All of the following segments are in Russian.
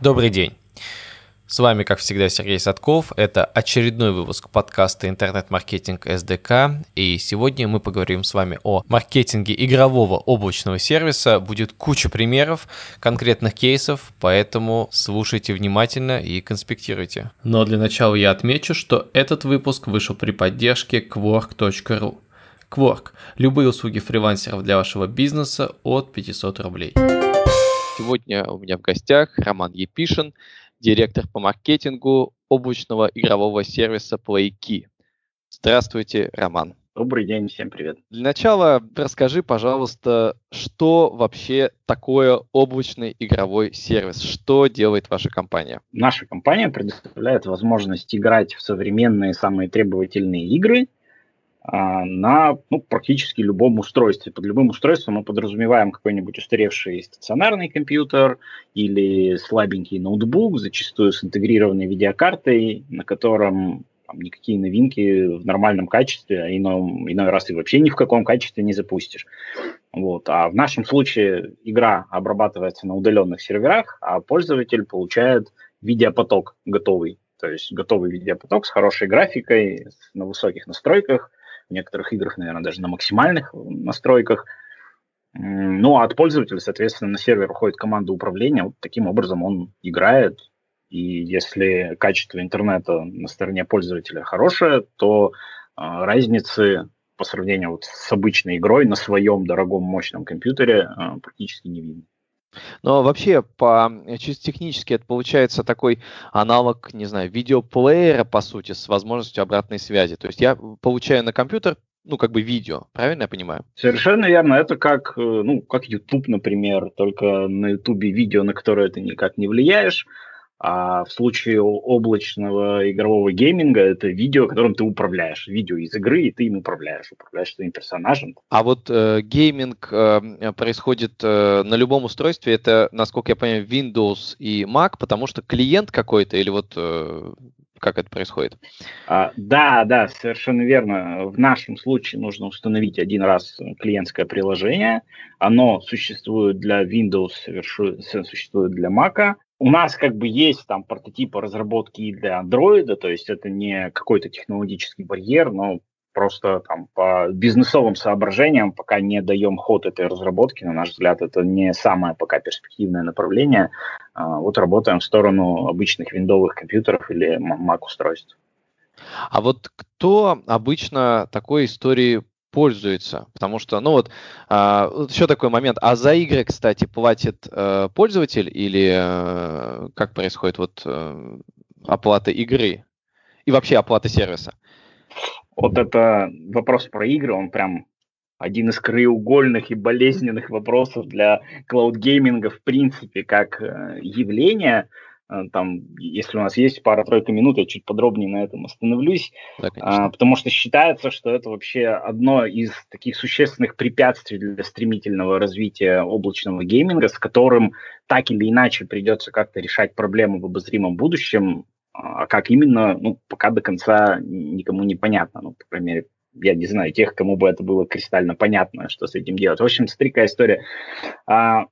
Добрый день. С вами, как всегда, Сергей Садков. Это очередной выпуск подкаста «Интернет-маркетинг СДК». И сегодня мы поговорим с вами о маркетинге игрового облачного сервиса. Будет куча примеров, конкретных кейсов, поэтому слушайте внимательно и конспектируйте. Но для начала я отмечу, что этот выпуск вышел при поддержке Quark.ru. Quark – любые услуги фрилансеров для вашего бизнеса от 500 рублей. Сегодня у меня в гостях Роман Епишин, директор по маркетингу облачного игрового сервиса PlayKey. Здравствуйте, Роман. Добрый день, всем привет. Для начала расскажи, пожалуйста, что вообще такое облачный игровой сервис? Что делает ваша компания? Наша компания предоставляет возможность играть в современные самые требовательные игры на ну, практически любом устройстве. Под любым устройством мы подразумеваем какой-нибудь устаревший стационарный компьютер или слабенький ноутбук, зачастую с интегрированной видеокартой, на котором там, никакие новинки в нормальном качестве, а иной, иной раз и вообще ни в каком качестве не запустишь. Вот. А в нашем случае игра обрабатывается на удаленных серверах, а пользователь получает видеопоток готовый. То есть готовый видеопоток с хорошей графикой, на высоких настройках, в некоторых играх, наверное, даже на максимальных настройках. Ну, а от пользователя, соответственно, на сервер уходит команда управления. Вот таким образом он играет. И если качество интернета на стороне пользователя хорошее, то э, разницы по сравнению вот с обычной игрой на своем дорогом мощном компьютере э, практически не видно. Но вообще, по, чисто технически, это получается такой аналог, не знаю, видеоплеера, по сути, с возможностью обратной связи. То есть я получаю на компьютер ну, как бы видео, правильно я понимаю? Совершенно верно. Это как, э, ну, как YouTube, например, только на YouTube видео, на которое ты никак не влияешь, а в случае облачного игрового гейминга это видео, которым ты управляешь. Видео из игры, и ты им управляешь, управляешь своим персонажем. А вот э, гейминг э, происходит э, на любом устройстве. Это, насколько я понимаю, Windows и Mac, потому что клиент какой-то или вот э, как это происходит? А, да, да, совершенно верно. В нашем случае нужно установить один раз клиентское приложение. Оно существует для Windows, существует для Mac у нас как бы есть там прототипы разработки и для Android, то есть это не какой-то технологический барьер, но просто там по бизнесовым соображениям пока не даем ход этой разработке, на наш взгляд, это не самое пока перспективное направление. А, вот работаем в сторону обычных виндовых компьютеров или Mac устройств. А вот кто обычно такой историей пользуется. Потому что, ну вот, а, еще такой момент. А за игры, кстати, платит э, пользователь или э, как происходит вот э, оплата игры и вообще оплата сервиса? Вот это вопрос про игры, он прям один из краеугольных и болезненных вопросов для клауд-гейминга в принципе как э, явление. Э, там, если у нас есть пара-тройка минут, я чуть подробнее на этом остановлюсь, да, а, потому что считается, что это вообще одно из таких существенных препятствий для стремительного развития облачного гейминга, с которым так или иначе придется как-то решать проблему в обозримом будущем, а как именно, ну, пока до конца никому не понятно, ну, по крайней мере, я не знаю, тех, кому бы это было кристально понятно, что с этим делать. В общем, смотри, какая история. А,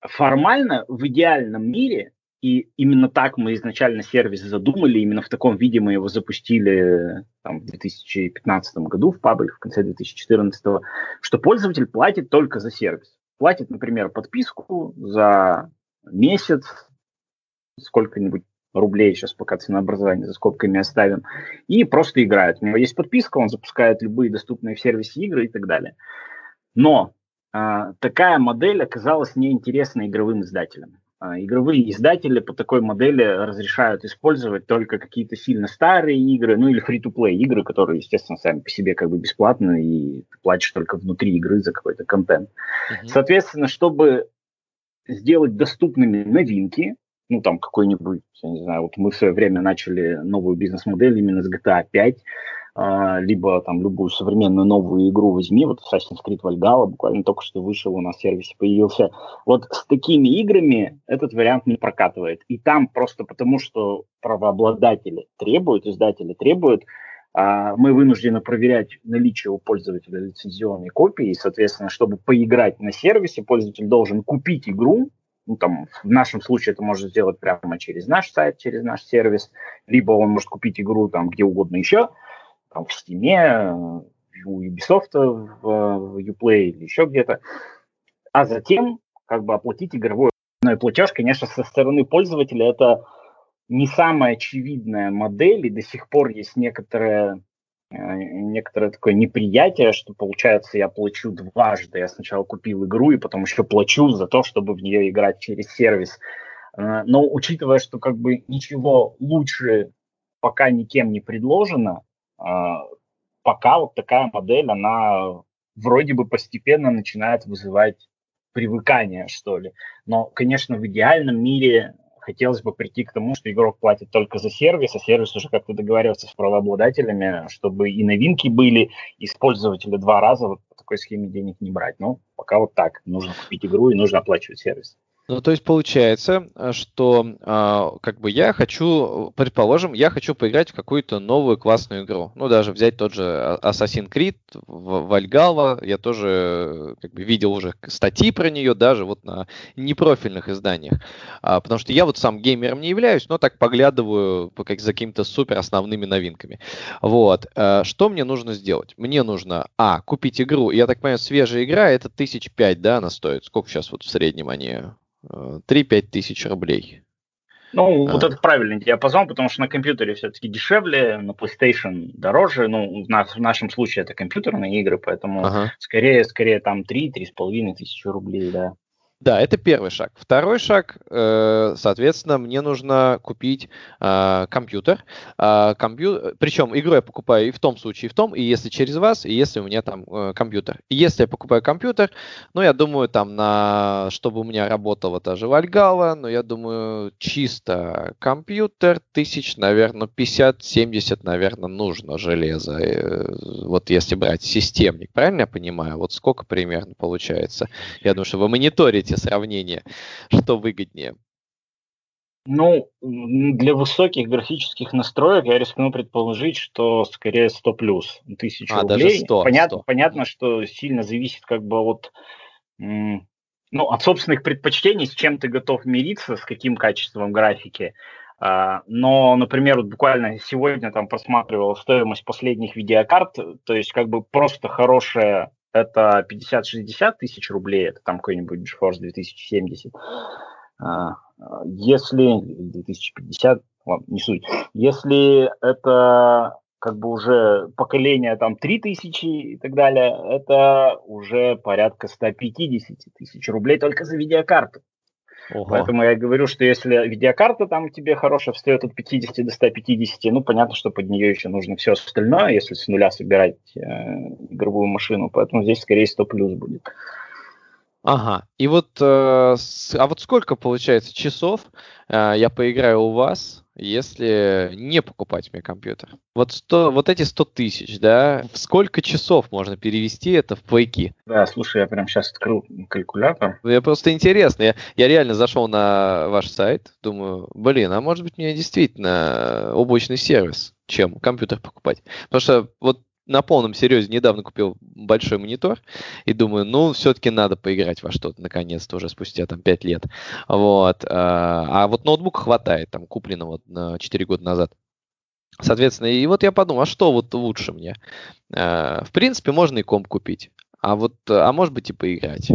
формально, в идеальном мире, и именно так мы изначально сервис задумали, именно в таком виде мы его запустили там, в 2015 году в паблик, в конце 2014, что пользователь платит только за сервис. Платит, например, подписку за месяц, сколько-нибудь рублей, сейчас пока ценообразование за скобками оставим, и просто играет. У него есть подписка, он запускает любые доступные в сервисе игры и так далее. Но э, такая модель оказалась неинтересна игровым издателям. А, игровые издатели по такой модели разрешают использовать только какие-то сильно старые игры, ну или free-to-play игры, которые, естественно, сами по себе как бы бесплатные, и ты платишь только внутри игры за какой-то контент. Uh-huh. Соответственно, чтобы сделать доступными новинки, ну там какой-нибудь, я не знаю, вот мы в свое время начали новую бизнес-модель именно с GTA 5, а, либо там любую современную новую игру возьми, вот Assassin's Creed Valhalla буквально только что вышел, у нас в сервисе появился. Вот с такими играми этот вариант не прокатывает. И там просто потому, что правообладатели требуют, издатели требуют, а, мы вынуждены проверять наличие у пользователя лицензионной копии, и, соответственно, чтобы поиграть на сервисе, пользователь должен купить игру, ну, там, в нашем случае это может сделать прямо через наш сайт, через наш сервис, либо он может купить игру там где угодно еще, там, в Steam, у Ubisoft, в, в Uplay или еще где-то, а затем как бы оплатить игровой платеж, конечно, со стороны пользователя это не самая очевидная модель, и до сих пор есть некоторое, э, некоторое такое неприятие, что получается я плачу дважды. Я сначала купил игру и потом еще плачу за то, чтобы в нее играть через сервис. Э, но учитывая, что как бы ничего лучше пока никем не предложено, э, пока вот такая модель, она вроде бы постепенно начинает вызывать привыкание, что ли. Но, конечно, в идеальном мире хотелось бы прийти к тому, что игрок платит только за сервис, а сервис уже как-то договаривается с правообладателями, чтобы и новинки были, и с пользователя два раза вот по такой схеме денег не брать. Ну, пока вот так. Нужно купить игру и нужно оплачивать сервис. Ну, то есть получается, э, что э, как бы я хочу, предположим, я хочу поиграть в какую-то новую классную игру. Ну, даже взять тот же Assassin's Creed, Valhalla, я тоже как бы видел уже статьи про нее даже вот на непрофильных изданиях. А, потому что я вот сам геймером не являюсь, но так поглядываю по, как, за какими-то супер основными новинками. Вот. А, что мне нужно сделать? Мне нужно, а, купить игру. Я так понимаю, свежая игра, это тысяч пять, да, она стоит? Сколько сейчас вот в среднем они 3-5 тысяч рублей. Ну, а. вот это правильный диапазон, потому что на компьютере все-таки дешевле, на PlayStation дороже. Ну, в, нас, в нашем случае это компьютерные игры, поэтому ага. скорее, скорее там 3-3,5 тысячи рублей, да. Да, это первый шаг. Второй шаг, э, соответственно, мне нужно купить э, компьютер. Э, компью... Причем игру я покупаю и в том случае, и в том, и если через вас, и если у меня там компьютер. И если я покупаю компьютер, ну, я думаю, там, на... чтобы у меня работала та же Вальгала, но я думаю, чисто компьютер, тысяч, наверное, 50-70, наверное, нужно железа. Вот если брать системник, правильно я понимаю? Вот сколько примерно получается? Я думаю, что вы мониторите эти сравнения? Что выгоднее? Ну, для высоких графических настроек я рискну предположить, что скорее 100 плюс, тысяч а, рублей. Даже 100, понятно, 100. понятно, что сильно зависит как бы от, ну, от собственных предпочтений, с чем ты готов мириться, с каким качеством графики. А, но, например, вот буквально сегодня там просматривал стоимость последних видеокарт, то есть как бы просто хорошая это 50-60 тысяч рублей, это там какой-нибудь GeForce 2070. А, если 2050, ладно, не суть. Если это как бы уже поколение там 3000 и так далее, это уже порядка 150 тысяч рублей только за видеокарту. Ого. Поэтому я говорю, что если видеокарта там тебе хорошая встает от 50 до 150, ну, понятно, что под нее еще нужно все остальное, если с нуля собирать э, игровую машину. Поэтому здесь скорее 100 плюс будет. Ага. И вот, э, с, а вот сколько получается часов э, я поиграю у вас, если не покупать мне компьютер? Вот, 100, вот эти 100 тысяч, да, в сколько часов можно перевести это в плейки? Да, слушай, я прям сейчас открыл калькулятор. Я просто интересно, я, я реально зашел на ваш сайт, думаю, блин, а может быть мне действительно облачный сервис, чем компьютер покупать? Потому что вот на полном серьезе недавно купил большой монитор и думаю, ну, все-таки надо поиграть во что-то, наконец-то, уже спустя там 5 лет. Вот. А, а вот ноутбук хватает, там, купленного вот, 4 года назад. Соответственно, и вот я подумал, а что вот лучше мне? А, в принципе, можно и комп купить, а вот, а может быть и поиграть.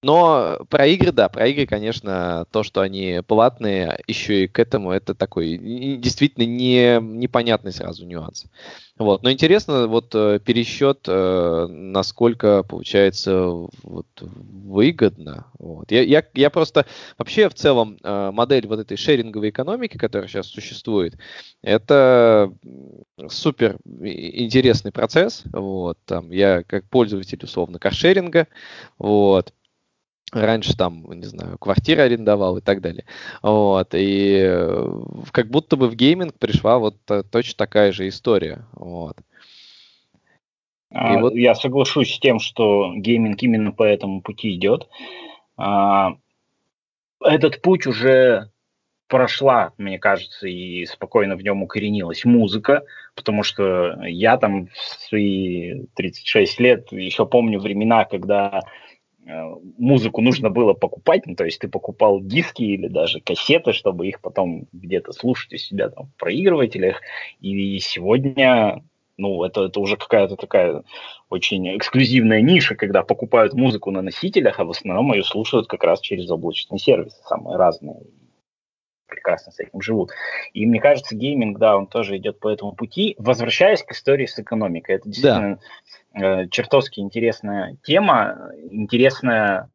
Но про игры, да, про игры, конечно, то, что они платные, еще и к этому, это такой действительно не, непонятный сразу нюанс. Вот. Но интересно, вот э, пересчет, э, насколько получается вот, выгодно. Вот. Я, я, я просто вообще в целом э, модель вот этой шеринговой экономики, которая сейчас существует, это супер интересный процесс. Вот. Там, я как пользователь условно каршеринга, вот, раньше там, не знаю, квартиры арендовал и так далее. Вот, и э, как будто бы в гейминг пришла вот э, точно такая же история. Вот. А, вот... Я соглашусь с тем, что гейминг именно по этому пути идет. А, этот путь уже прошла, мне кажется, и спокойно в нем укоренилась музыка, потому что я там в свои 36 лет еще помню времена, когда музыку нужно было покупать, ну, то есть ты покупал диски или даже кассеты, чтобы их потом где-то слушать у себя там в проигрывателях. И сегодня ну, это, это уже какая-то такая очень эксклюзивная ниша, когда покупают музыку на носителях, а в основном ее слушают как раз через облачные сервисы, самые разные. Прекрасно с этим живут. И мне кажется, гейминг, да, он тоже идет по этому пути. Возвращаясь к истории с экономикой, это действительно да. э, чертовски интересная тема, интересная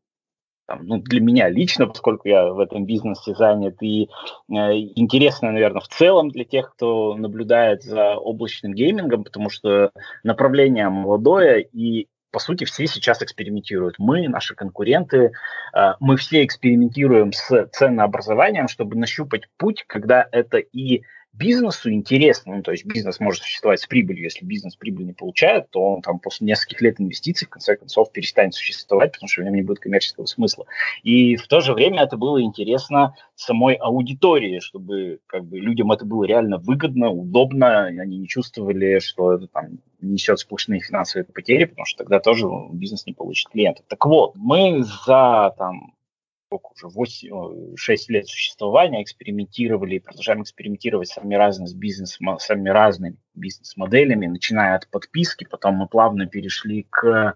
там, ну, для меня лично, поскольку я в этом бизнесе занят, и э, интересно, наверное, в целом для тех, кто наблюдает за облачным геймингом, потому что направление молодое, и по сути, все сейчас экспериментируют. Мы, наши конкуренты, э, мы все экспериментируем с ценообразованием, чтобы нащупать путь, когда это и бизнесу интересно, ну, то есть бизнес может существовать с прибылью, если бизнес прибыль не получает, то он там после нескольких лет инвестиций в конце концов перестанет существовать, потому что в нем не будет коммерческого смысла. И в то же время это было интересно самой аудитории, чтобы как бы людям это было реально выгодно, удобно, и они не чувствовали, что это там несет сплошные финансовые потери, потому что тогда тоже бизнес не получит клиентов. Так вот, мы за там сколько уже, 8, 6 лет существования, экспериментировали и продолжаем экспериментировать с самыми разными, бизнес, самыми разными бизнес-моделями, начиная от подписки, потом мы плавно перешли к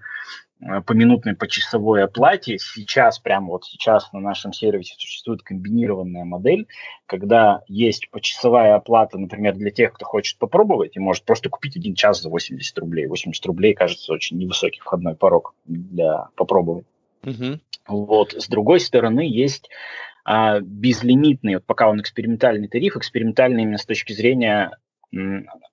э, поминутной почасовой оплате. Сейчас, прямо вот сейчас на нашем сервисе существует комбинированная модель, когда есть почасовая оплата, например, для тех, кто хочет попробовать и может просто купить один час за 80 рублей. 80 рублей, кажется, очень невысокий входной порог для попробовать. Угу. Вот. С другой стороны, есть а, безлимитный, вот пока он экспериментальный тариф, экспериментальный именно с точки зрения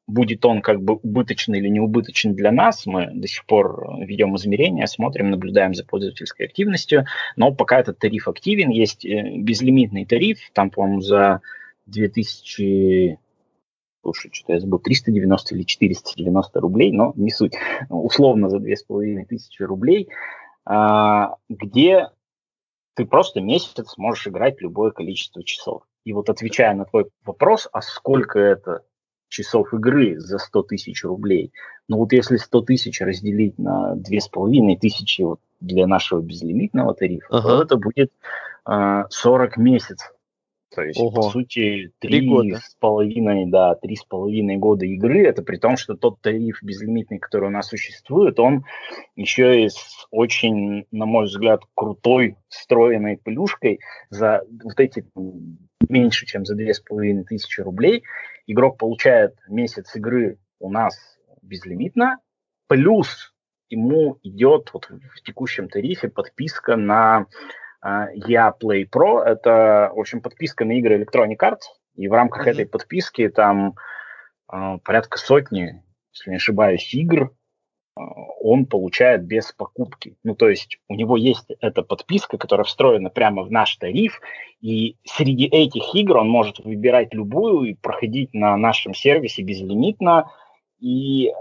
будет он как бы убыточный или неубыточный для нас, мы до сих пор ведем измерения, смотрим, наблюдаем за пользовательской активностью, но пока этот тариф активен, есть э, безлимитный тариф, там, по-моему, за 2000 слушай, что-то я забыл, 390 или 490 рублей, но не суть, условно за 2500 рублей – где ты просто месяц можешь играть любое количество часов. И вот отвечая на твой вопрос, а сколько это часов игры за 100 тысяч рублей, ну вот если 100 тысяч разделить на 2,5 тысячи вот для нашего безлимитного тарифа, ага. то это будет э, 40 месяцев. То есть, Ого. по сути, три с половиной, да, три с половиной года игры. Это при том, что тот тариф безлимитный, который у нас существует, он еще и с очень, на мой взгляд, крутой встроенной плюшкой за вот эти меньше, чем за две с половиной тысячи рублей. Игрок получает месяц игры у нас безлимитно, плюс ему идет вот в текущем тарифе подписка на я Play Pro. Это, в общем, подписка на игры Electronic Arts. И в рамках mm-hmm. этой подписки там э, порядка сотни, если не ошибаюсь, игр э, он получает без покупки. Ну, то есть у него есть эта подписка, которая встроена прямо в наш тариф, и среди этих игр он может выбирать любую и проходить на нашем сервисе безлимитно. И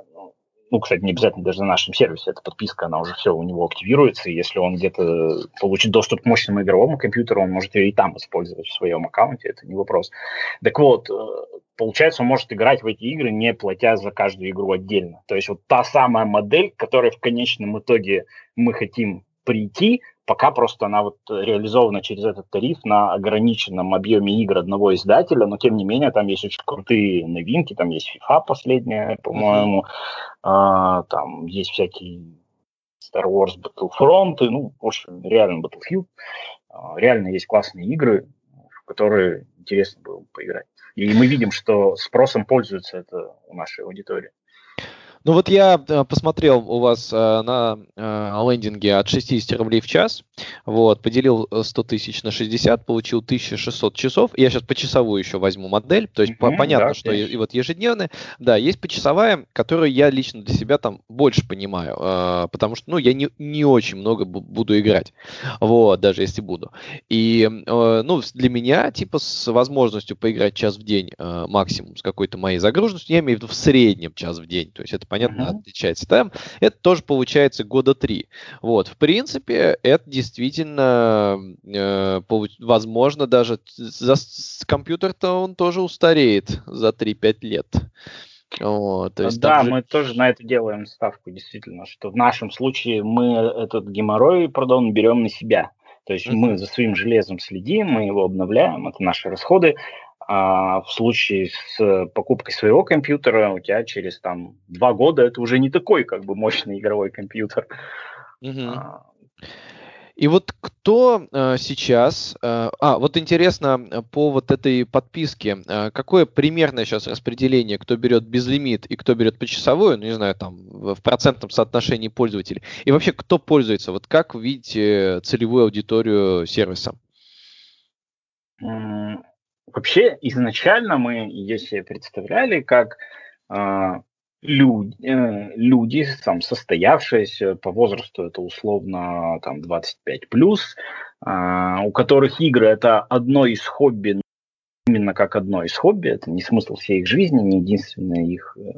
ну, кстати, не обязательно даже на нашем сервисе, эта подписка, она уже все у него активируется, и если он где-то получит доступ к мощному игровому компьютеру, он может ее и там использовать в своем аккаунте, это не вопрос. Так вот, э, получается, он может играть в эти игры, не платя за каждую игру отдельно. То есть вот та самая модель, к которой в конечном итоге мы хотим прийти, Пока просто она вот реализована через этот тариф на ограниченном объеме игр одного издателя, но тем не менее там есть очень крутые новинки, там есть FIFA последняя, по-моему, а, там есть всякие Star Wars Battlefront, и, ну, в общем, реально Battlefield. А, реально есть классные игры, в которые интересно было поиграть. И мы видим, что спросом пользуется это у нашей аудитории. Ну вот я э, посмотрел у вас э, на э, лендинге от 60 рублей в час, вот, поделил 100 тысяч на 60, получил 1600 часов. Я сейчас почасовую еще возьму модель, то есть mm-hmm, понятно, да, что и, и вот ежедневная, да, есть почасовая, которую я лично для себя там больше понимаю, потому что, ну, я не, не очень много буду играть, вот, даже если буду. И, ну, для меня, типа, с возможностью поиграть час в день максимум с какой-то моей загруженностью, я имею в виду в среднем час в день, то есть это понятно, uh-huh. отличается. Там это тоже получается года три. Вот, в принципе, это действительно, э, возможно, даже за компьютер-то он тоже устареет за 3-5 лет. О, то есть да, же... мы тоже на это делаем ставку, действительно, что в нашем случае мы этот геморрой, пардон, берем на себя. То есть mm-hmm. мы за своим железом следим, мы его обновляем, это наши расходы. А в случае с покупкой своего компьютера у тебя через там два года это уже не такой как бы мощный игровой компьютер. А, и вот кто э, сейчас, э, а, вот интересно э, по вот этой подписке, э, какое примерное сейчас распределение, кто берет безлимит и кто берет почасовую, ну, не знаю, там, в процентном соотношении пользователей, и вообще кто пользуется, вот как видите целевую аудиторию сервиса? Вообще, изначально мы ее себе представляли как э, люди, э, люди там, состоявшиеся по возрасту, это условно там 25 плюс, а, у которых игры это одно из хобби, именно как одно из хобби, это не смысл всей их жизни, не единственная их э,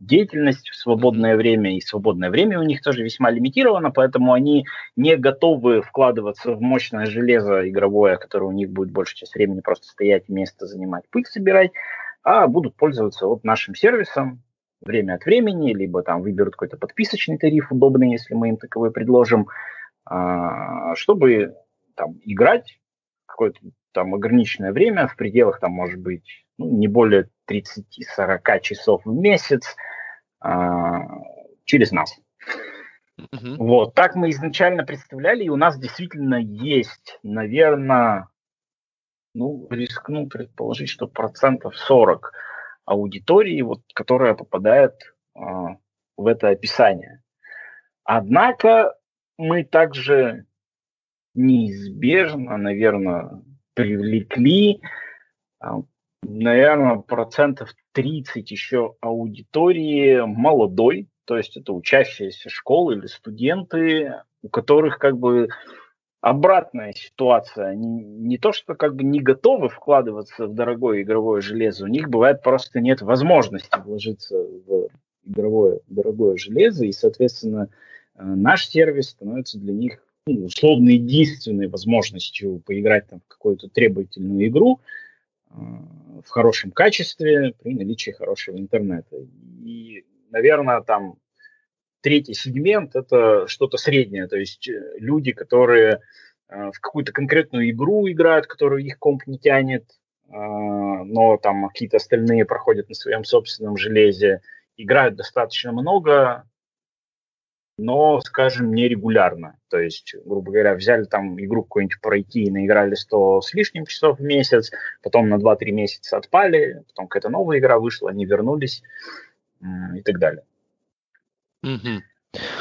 деятельность в свободное время, и свободное время у них тоже весьма лимитировано, поэтому они не готовы вкладываться в мощное железо игровое, которое у них будет большую часть времени просто стоять место занимать, пыль собирать, а будут пользоваться вот нашим сервисом, время от времени, либо там выберут какой-то подписочный тариф удобный, если мы им таковой предложим, а, чтобы там играть какое-то там ограниченное время в пределах там может быть ну, не более 30-40 часов в месяц через нас. Uh-huh. Вот, так мы изначально представляли, и у нас действительно есть, наверное, ну, рискну предположить, что процентов 40 аудитории, вот, которая попадает а, в это описание. Однако мы также неизбежно, наверное, привлекли, а, наверное, процентов 30 еще аудитории молодой, то есть это учащиеся школы или студенты, у которых как бы обратная ситуация. Они не то, что как бы не готовы вкладываться в дорогое игровое железо, у них бывает просто нет возможности вложиться в игровое дорогое железо, и, соответственно, э, наш сервис становится для них ну, условно единственной возможностью поиграть там в какую-то требовательную игру в хорошем качестве при наличии хорошего интернета. И, наверное, там третий сегмент – это что-то среднее, то есть э, люди, которые э, в какую-то конкретную игру играют, которую их комп не тянет, э, но там какие-то остальные проходят на своем собственном железе, играют достаточно много, но, скажем, нерегулярно. То есть, грубо говоря, взяли там игру какую-нибудь пройти и наиграли 100 с лишним часов в месяц, потом на 2-3 месяца отпали, потом какая-то новая игра вышла, они вернулись и так далее.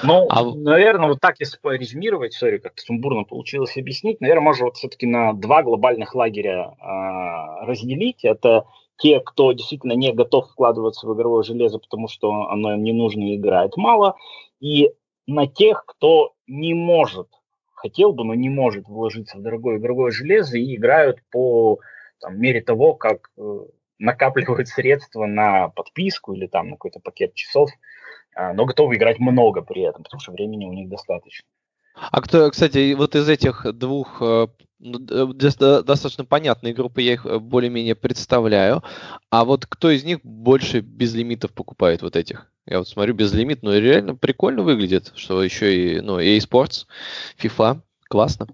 Ну, а... наверное, вот так, если порезюмировать, сори, как сумбурно получилось объяснить, наверное, можно вот все-таки на два глобальных лагеря э, разделить. Это те, кто действительно не готов вкладываться в игровое железо, потому что оно им не нужно и играет мало, и на тех, кто не может, хотел бы, но не может вложиться в дорогое игровое железо и играют по там, мере того, как э, накапливают средства на подписку или там на какой-то пакет часов. А, но готовы играть много при этом, потому что времени у них достаточно. А кто, кстати, вот из этих двух э, достаточно понятные группы, я их э, более-менее представляю. А вот кто из них больше без лимитов покупает вот этих? Я вот смотрю, без лимит, но реально прикольно выглядит, что еще и, ну, и sports FIFA, классно.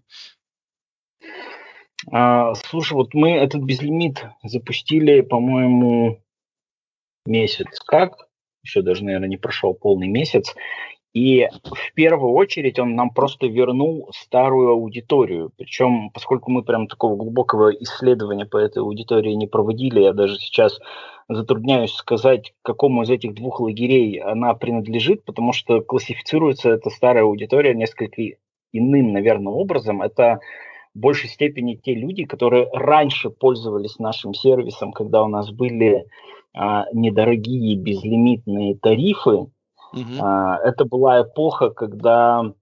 А, слушай, вот мы этот безлимит запустили, по-моему, месяц как еще даже, наверное, не прошел полный месяц. И в первую очередь он нам просто вернул старую аудиторию. Причем, поскольку мы прям такого глубокого исследования по этой аудитории не проводили, я даже сейчас затрудняюсь сказать, к какому из этих двух лагерей она принадлежит, потому что классифицируется эта старая аудитория несколько иным, наверное, образом. Это в большей степени те люди, которые раньше пользовались нашим сервисом, когда у нас были а, недорогие безлимитные тарифы. Угу. А, это была эпоха, когда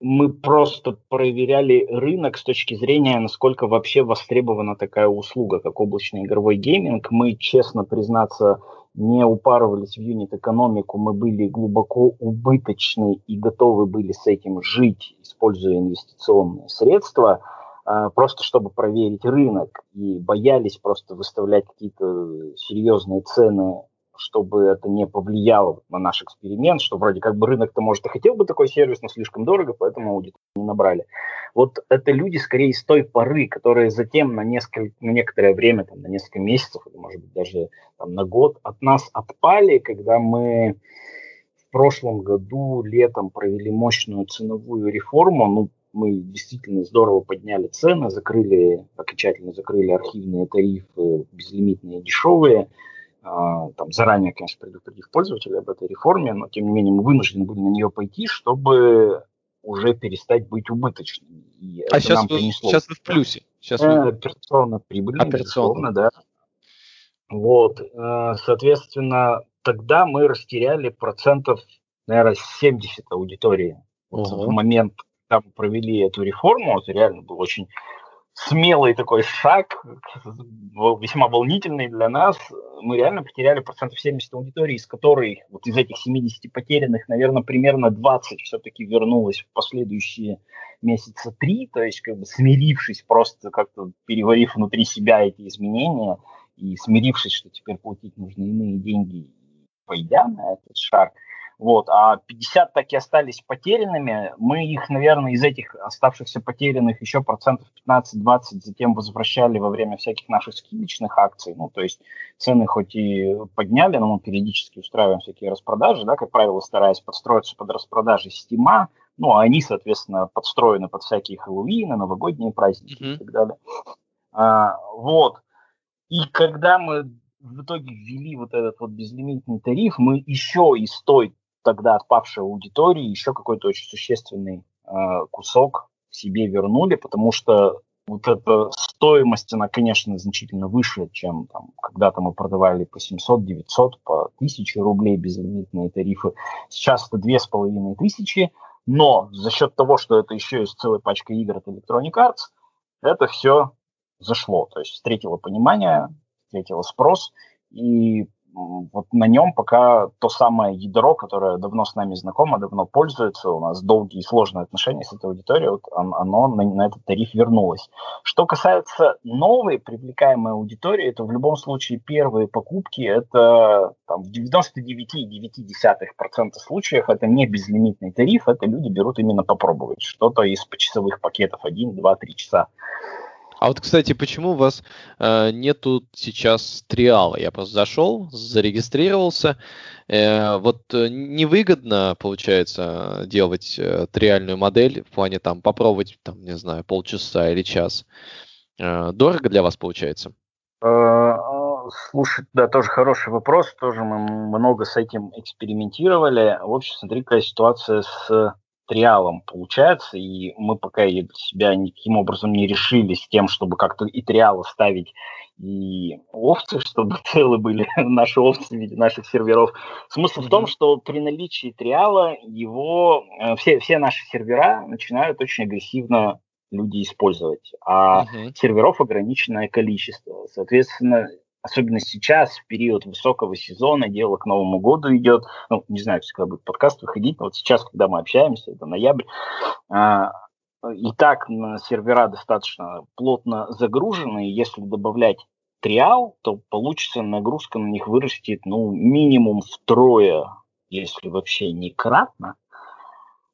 мы просто проверяли рынок с точки зрения, насколько вообще востребована такая услуга, как облачный игровой гейминг. Мы, честно признаться, не упарывались в юнит-экономику, мы были глубоко убыточны и готовы были с этим жить, используя инвестиционные средства – а, просто чтобы проверить рынок, и боялись просто выставлять какие-то серьезные цены чтобы это не повлияло на наш эксперимент, что вроде как бы рынок-то, может, и хотел бы такой сервис, но слишком дорого, поэтому аудиторию не набрали. Вот это люди скорее с той поры, которые затем на, несколько, на некоторое время, там, на несколько месяцев, может быть, даже там, на год от нас отпали, когда мы в прошлом году летом провели мощную ценовую реформу, ну, мы действительно здорово подняли цены, закрыли, окончательно закрыли архивные тарифы, безлимитные, дешевые, там, заранее, конечно, предупредив пользователей об этой реформе, но, тем не менее, мы вынуждены были на нее пойти, чтобы уже перестать быть убыточными. И а сейчас, вы, принесло... сейчас вы в плюсе. Сейчас вы... Э, операционно прибыльно, операционно. да. Вот, э, соответственно, тогда мы растеряли процентов, наверное, 70 аудитории. Вот в момент, когда мы провели эту реформу, это реально был очень смелый такой шаг, весьма волнительный для нас. Мы реально потеряли процентов 70 аудитории, из которой вот из этих 70 потерянных, наверное, примерно 20 все-таки вернулось в последующие месяца три, то есть как бы смирившись, просто как-то переварив внутри себя эти изменения и смирившись, что теперь платить нужны иные деньги, пойдя на этот шаг – вот, а 50 так и остались потерянными. Мы их, наверное, из этих оставшихся потерянных еще процентов 15-20 затем возвращали во время всяких наших скидочных акций. Ну, то есть цены хоть и подняли, но мы периодически устраиваем всякие распродажи, да, как правило, стараясь подстроиться под распродажи Стима. Ну, а они, соответственно, подстроены под всякие Хэллоуины, новогодние праздники mm-hmm. и так далее. А, вот. И когда мы в итоге ввели вот этот вот безлимитный тариф, мы еще из той тогда отпавшей аудитории еще какой-то очень существенный э, кусок себе вернули, потому что вот эта стоимость, она, конечно, значительно выше, чем там, когда-то мы продавали по 700, 900, по 1000 рублей безлимитные тарифы. Сейчас это 2500, но за счет того, что это еще есть целая пачка игр от Electronic Arts, это все зашло, то есть встретило понимание, встретило спрос, и вот на нем пока то самое ядро, которое давно с нами знакомо, давно пользуется, у нас долгие и сложные отношения с этой аудиторией, вот оно на, на этот тариф вернулось. Что касается новой привлекаемой аудитории, то в любом случае первые покупки это там, в 99,9% случаев это не безлимитный тариф, это люди берут именно попробовать что-то из почасовых пакетов 1, 2, 3 часа. А вот, кстати, почему у вас э, нету сейчас триала? Я просто зашел, зарегистрировался. Э, вот э, невыгодно, получается, делать э, триальную модель в плане там попробовать, там, не знаю, полчаса или час. Э, дорого для вас получается? Э, слушай, да, тоже хороший вопрос. Тоже мы много с этим экспериментировали. В общем, смотри, какая ситуация с триалом получается, и мы пока для себя никаким образом не решили с тем, чтобы как-то и триалы ставить, и овцы, чтобы целы были наши овцы в виде наших серверов. Смысл mm-hmm. в том, что при наличии триала его э, все, все наши сервера начинают очень агрессивно люди использовать, а uh-huh. серверов ограниченное количество. Соответственно, особенно сейчас, в период высокого сезона, дело к Новому году идет, ну, не знаю, когда будет подкаст выходить, но вот сейчас, когда мы общаемся, это ноябрь, а, и так сервера достаточно плотно загружены, если добавлять триал, то получится нагрузка на них вырастет, ну, минимум втрое, если вообще не кратно.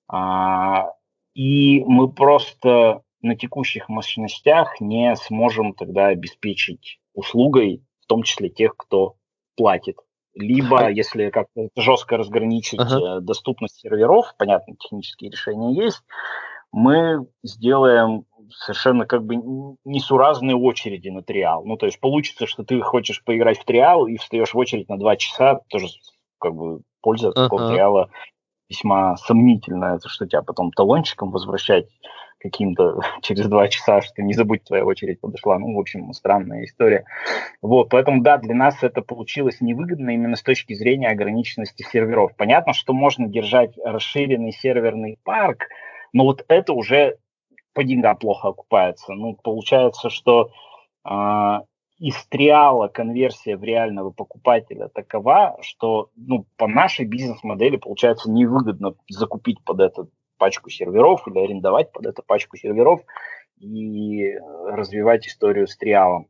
А, и мы просто на текущих мощностях не сможем тогда обеспечить услугой в том числе тех, кто платит. Либо, если как-то жестко разграничить ага. Э, доступность серверов, понятно, технические решения есть, мы сделаем совершенно как бы несуразные очереди на триал. Ну, то есть получится, что ты хочешь поиграть в триал и встаешь в очередь на два часа, тоже как бы польза от такого uh-huh. триала весьма сомнительная, это что тебя потом талончиком возвращать каким-то через два часа, что не забудь, твоя очередь подошла. Ну, в общем, странная история. Вот, поэтому, да, для нас это получилось невыгодно именно с точки зрения ограниченности серверов. Понятно, что можно держать расширенный серверный парк, но вот это уже по деньгам плохо окупается. Ну, получается, что э, из триала конверсия в реального покупателя такова, что ну, по нашей бизнес-модели получается невыгодно закупить под этот пачку серверов или арендовать под эту пачку серверов и развивать историю с триалом.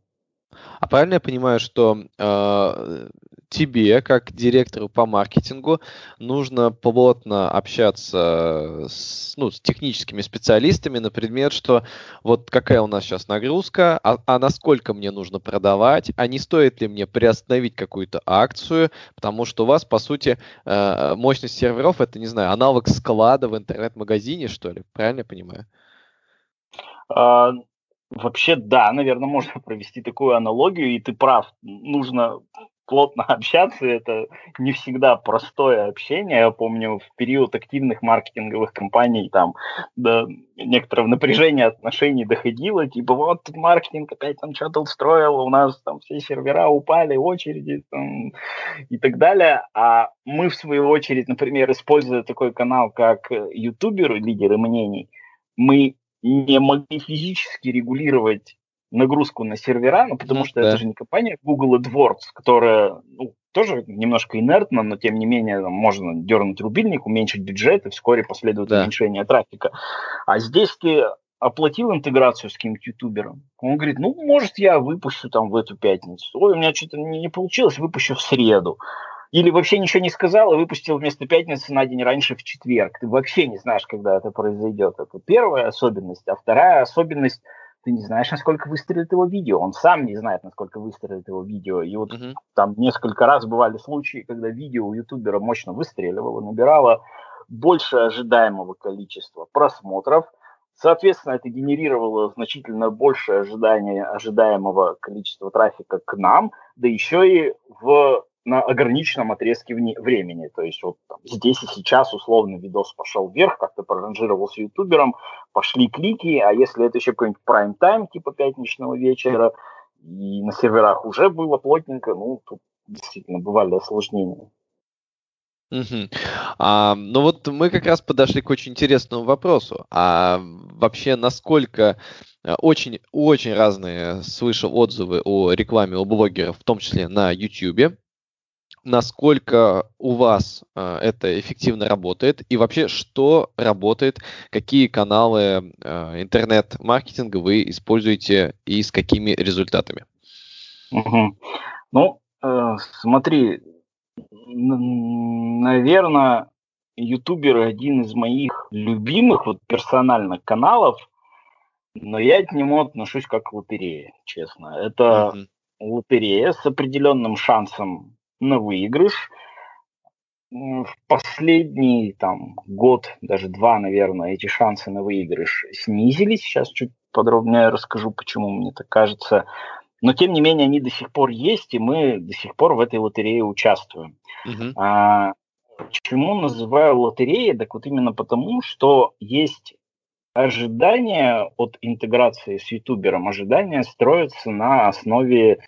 А правильно я понимаю, что э, тебе, как директору по маркетингу, нужно плотно общаться с, ну, с техническими специалистами на предмет, что вот какая у нас сейчас нагрузка, а, а насколько мне нужно продавать, а не стоит ли мне приостановить какую-то акцию, потому что у вас, по сути, э, мощность серверов это, не знаю, аналог склада в интернет-магазине, что ли, правильно я понимаю? А, вообще, да, наверное, можно провести такую аналогию, и ты прав, нужно плотно общаться, это не всегда простое общение. Я помню, в период активных маркетинговых кампаний там до некоторого напряжения отношений доходило, типа вот маркетинг опять там что-то устроил, у нас там все сервера упали, очереди там, и так далее. А мы, в свою очередь, например, используя такой канал, как ютуберы, лидеры мнений, мы не могли физически регулировать нагрузку на сервера, ну, потому что да. это же не компания Google AdWords, которая ну, тоже немножко инертна, но тем не менее там, можно дернуть рубильник, уменьшить бюджет, и вскоре последует да. уменьшение трафика. А здесь ты оплатил интеграцию с каким-то ютубером. Он говорит, ну, может, я выпущу там в эту пятницу. Ой, у меня что-то не получилось, выпущу в среду. Или вообще ничего не сказал и выпустил вместо пятницы на день раньше в четверг. Ты вообще не знаешь, когда это произойдет. Это первая особенность. А вторая особенность – ты не знаешь, насколько выстрелит его видео. Он сам не знает, насколько выстрелит его видео. И вот uh-huh. там несколько раз бывали случаи, когда видео у ютубера мощно выстреливало, набирало больше ожидаемого количества просмотров. Соответственно, это генерировало значительно большее ожидание ожидаемого количества трафика к нам, да еще и в на ограниченном отрезке времени. То есть вот там, здесь и сейчас условно видос пошел вверх, как-то проранжировался ютубером, пошли клики, а если это еще какой-нибудь прайм-тайм типа пятничного вечера, и на серверах уже было плотненько, ну, тут действительно бывали осложнения. Угу. А, ну вот мы как раз подошли к очень интересному вопросу. А вообще насколько очень, очень разные слышал отзывы о рекламе у блогеров, в том числе на YouTube насколько у вас э, это эффективно работает и вообще что работает, какие каналы э, интернет-маркетинга вы используете и с какими результатами? Угу. Ну, э, смотри, наверное, ютубер один из моих любимых вот персональных каналов, но я к нему отношусь как к лотерее, честно. Это uh лотерея с определенным шансом на выигрыш. В последний там, год, даже два, наверное, эти шансы на выигрыш снизились. Сейчас чуть подробнее расскажу, почему мне так кажется. Но, тем не менее, они до сих пор есть, и мы до сих пор в этой лотерее участвуем. Uh-huh. А, почему называю лотереей? Так вот именно потому, что есть ожидания от интеграции с ютубером, ожидания строятся на основе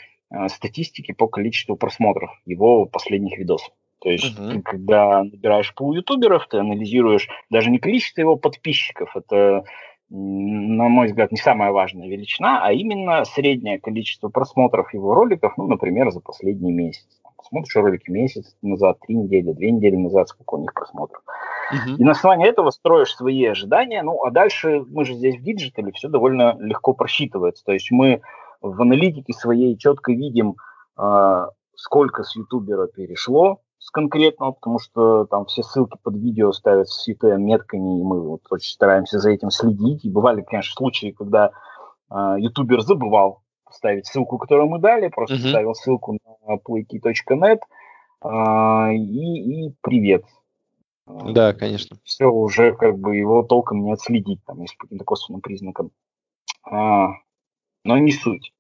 статистики по количеству просмотров его последних видосов. То есть, uh-huh. ты, когда набираешь пул ютуберов, ты анализируешь даже не количество его подписчиков, это, на мой взгляд, не самая важная величина, а именно среднее количество просмотров его роликов, ну, например, за последний месяц. Смотришь ролики месяц назад, три недели, две недели назад, сколько у них просмотров. Uh-huh. И на основании этого строишь свои ожидания. Ну, а дальше мы же здесь в диджитале все довольно легко просчитывается. То есть мы в аналитике своей четко видим, э, сколько с ютубера перешло с конкретного, потому что там все ссылки под видео ставят с UTM-метками, и мы вот очень стараемся за этим следить. И бывали, конечно, случаи, когда э, ютубер забывал ставить ссылку, которую мы дали, просто uh-huh. ставил ссылку на playkey.net э, и, и привет. Да, конечно. Все, уже как бы его толком не отследить, там, есть по каким-то косвенным признакам. А, но не суть.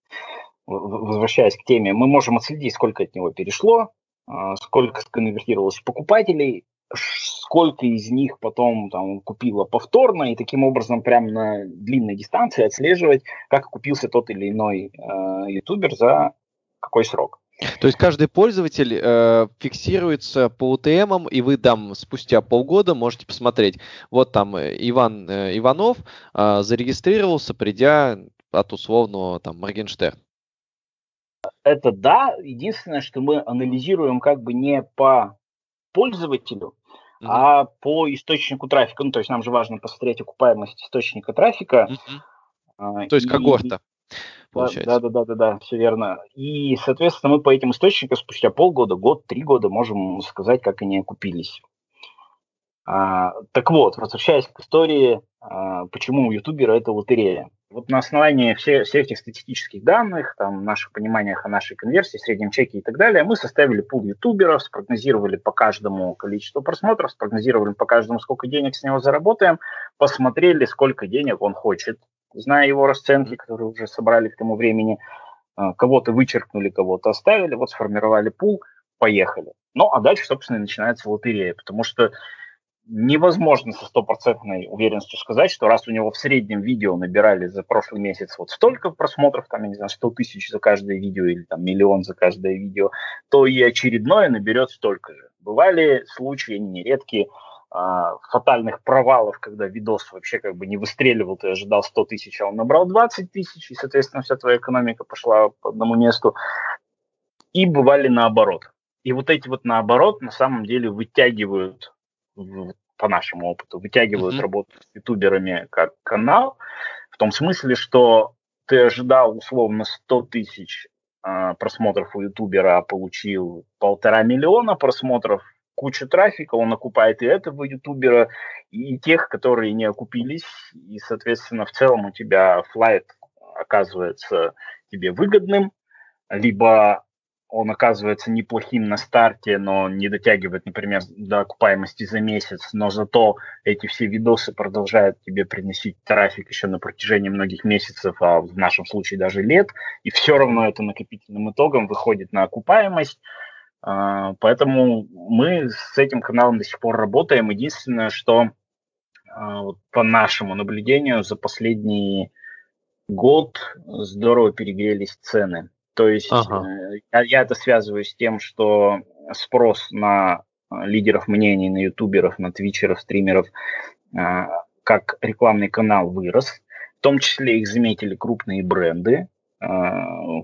Возвращаясь к теме, мы можем отследить, сколько от него перешло, а, сколько сконвертировалось покупателей, сколько из них потом там, купило повторно, и таким образом прямо на длинной дистанции отслеживать, как купился тот или иной э, ютубер за какой срок. То есть каждый пользователь э, фиксируется по UTM, и вы там спустя полгода можете посмотреть, вот там э, Иван э, Иванов э, зарегистрировался, придя от условного там Моргенштерн. Это да. Единственное, что мы анализируем как бы не по пользователю, mm-hmm. а по источнику трафика. Ну, то есть нам же важно посмотреть окупаемость источника трафика. Mm-hmm. То есть и... когорта. получается. Да, да, да, да, да, все верно. И, соответственно, мы по этим источникам спустя полгода, год, три года можем сказать, как они окупились. А, так вот, возвращаясь к истории, а, почему у ютубера это лотерея. Вот на основании всех, всех этих статистических данных, там, наших пониманиях о нашей конверсии, среднем чеке и так далее, мы составили пул ютуберов, спрогнозировали по каждому количеству просмотров, спрогнозировали по каждому, сколько денег с него заработаем, посмотрели, сколько денег он хочет, зная его расценки, которые уже собрали к тому времени, а, кого-то вычеркнули, кого-то оставили, вот сформировали пул, поехали. Ну, а дальше, собственно, и начинается лотерея, потому что невозможно со стопроцентной уверенностью сказать, что раз у него в среднем видео набирали за прошлый месяц вот столько просмотров, там, я не знаю, 100 тысяч за каждое видео или там миллион за каждое видео, то и очередное наберет столько же. Бывали случаи, нередкие, а, фатальных провалов, когда видос вообще как бы не выстреливал, ты ожидал 100 тысяч, а он набрал 20 тысяч, и, соответственно, вся твоя экономика пошла по одному месту. И бывали наоборот. И вот эти вот наоборот на самом деле вытягивают по нашему опыту, вытягивают mm-hmm. работу с ютуберами как канал, в том смысле, что ты ожидал условно 100 тысяч э, просмотров у ютубера, а получил полтора миллиона просмотров, куча трафика, он окупает и этого ютубера, и тех, которые не окупились, и, соответственно, в целом у тебя флайт оказывается тебе выгодным, либо он оказывается неплохим на старте, но не дотягивает, например, до окупаемости за месяц, но зато эти все видосы продолжают тебе приносить трафик еще на протяжении многих месяцев, а в нашем случае даже лет, и все равно это накопительным итогом выходит на окупаемость. А, поэтому мы с этим каналом до сих пор работаем. Единственное, что а, по нашему наблюдению за последний год здорово перегрелись цены. То есть ага. Э, я, я это связываю с тем, что спрос на э, лидеров мнений, на ютуберов, на твичеров, стримеров, э, как рекламный канал вырос. В том числе их заметили крупные бренды,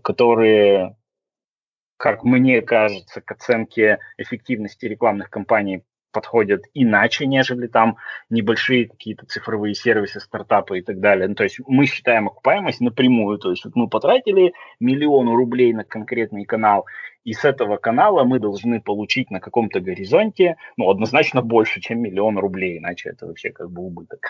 которые, как мне кажется, к оценке эффективности рекламных кампаний подходят иначе, нежели там небольшие какие-то цифровые сервисы, стартапы и так далее. Ну, то есть мы считаем окупаемость напрямую. То есть вот мы потратили миллион рублей на конкретный канал, и с этого канала мы должны получить на каком-то горизонте, ну, однозначно больше, чем миллион рублей, иначе это вообще как бы убыток.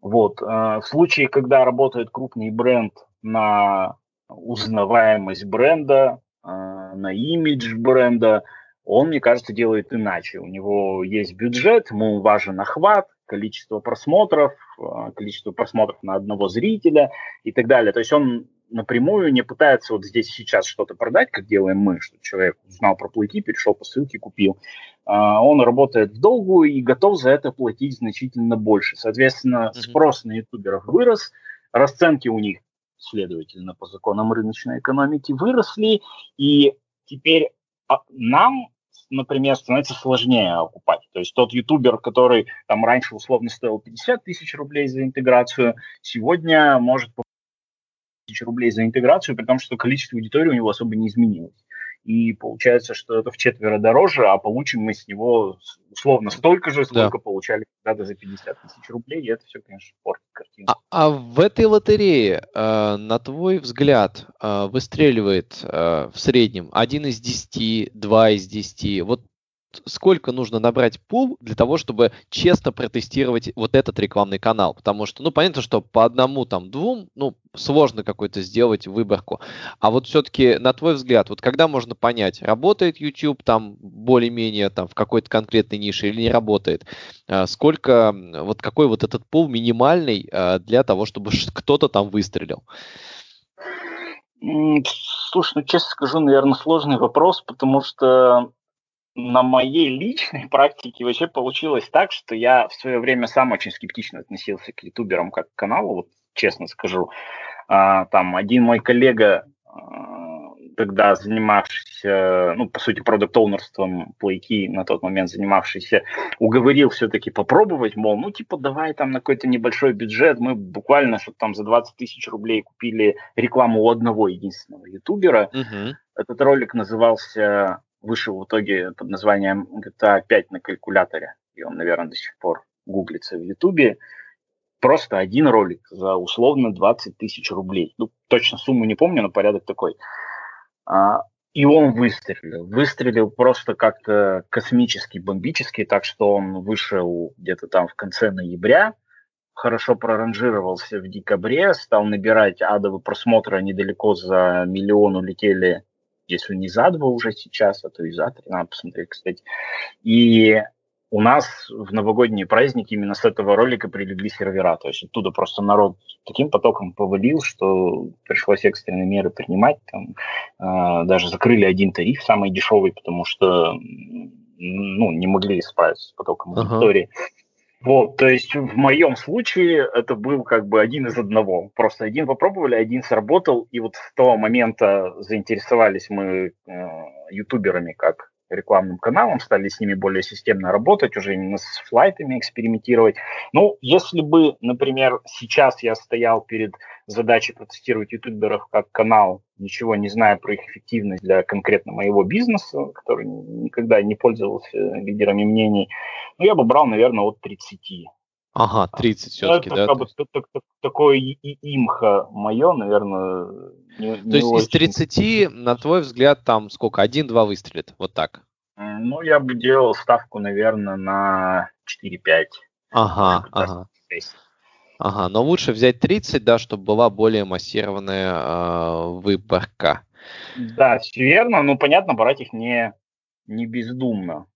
Вот. Э, в случае, когда работает крупный бренд на узнаваемость бренда, э, на имидж бренда, он, мне кажется, делает иначе. У него есть бюджет, ему важен охват, количество просмотров, а, количество просмотров на одного зрителя и так далее. То есть он напрямую не пытается вот здесь сейчас что-то продать, как делаем мы, что человек узнал про плейки, перешел по ссылке, купил. А, он работает в долгую и готов за это платить значительно больше. Соответственно, mm-hmm. спрос на ютуберов вырос, расценки у них, следовательно, по законам рыночной экономики выросли, и теперь а, нам например, становится сложнее окупать. То есть тот ютубер, который там раньше условно стоил 50 тысяч рублей за интеграцию, сегодня может тысяч рублей за интеграцию, при том, что количество аудитории у него особо не изменилось и получается, что это в четверо дороже, а получим мы с него условно столько же, сколько да. получали когда-то за 50 тысяч рублей, и это все, конечно, портит картину. А, а в этой лотерее, э, на твой взгляд, э, выстреливает э, в среднем один из 10, два из 10, вот сколько нужно набрать пул для того, чтобы честно протестировать вот этот рекламный канал. Потому что, ну, понятно, что по одному, там, двум, ну, сложно какой-то сделать выборку. А вот все-таки, на твой взгляд, вот когда можно понять, работает YouTube там более-менее там в какой-то конкретной нише или не работает? А сколько, вот какой вот этот пул минимальный а, для того, чтобы кто-то там выстрелил? Слушай, ну, честно скажу, наверное, сложный вопрос, потому что на моей личной практике вообще получилось так, что я в свое время сам очень скептично относился к ютуберам как к каналу, вот честно скажу. А, там один мой коллега, а, тогда занимавшийся, ну, по сути, продукт-оунерством плейки, на тот момент занимавшийся, уговорил все-таки попробовать, мол, ну, типа, давай там на какой-то небольшой бюджет, мы буквально, что там за 20 тысяч рублей купили рекламу у одного единственного ютубера. Uh-huh. Этот ролик назывался вышел в итоге под названием GTA 5 на калькуляторе. И он, наверное, до сих пор гуглится в Ютубе. просто один ролик за условно 20 тысяч рублей. Ну, точно сумму не помню, но порядок такой. А, и он выстрелил. Выстрелил просто как-то космически, бомбически, так что он вышел где-то там в конце ноября, хорошо проранжировался в декабре, стал набирать адовые просмотры, недалеко за миллион улетели, если не за два уже сейчас, а то и за три, надо посмотреть, кстати. И у нас в новогодние праздники именно с этого ролика прилегли сервера. То есть оттуда просто народ таким потоком повалил, что пришлось экстренные меры принимать. Там, э, даже закрыли один тариф, самый дешевый, потому что ну, не могли справиться с потоком аудитории. Uh-huh. Вот, то есть в моем случае это был как бы один из одного. Просто один попробовали, один сработал, и вот с того момента заинтересовались мы э, ютуберами как рекламным каналам, стали с ними более системно работать, уже именно с флайтами экспериментировать. Ну, если бы, например, сейчас я стоял перед задачей протестировать ютуберов как канал, ничего не зная про их эффективность для конкретно моего бизнеса, который никогда не пользовался лидерами мнений, ну, я бы брал, наверное, от 30. Ага, 30 все-таки, да? Как бы, такое имхо мое, наверное, не, То не есть очень... из 30, на твой взгляд, там сколько? Один-два выстрелит, вот так? Ну, я бы делал ставку, наверное, на 4-5. Ага, ага. 6. Ага, но лучше взять 30, да, чтобы была более массированная э, выборка. Да, все верно, но понятно, брать их не, не бездумно.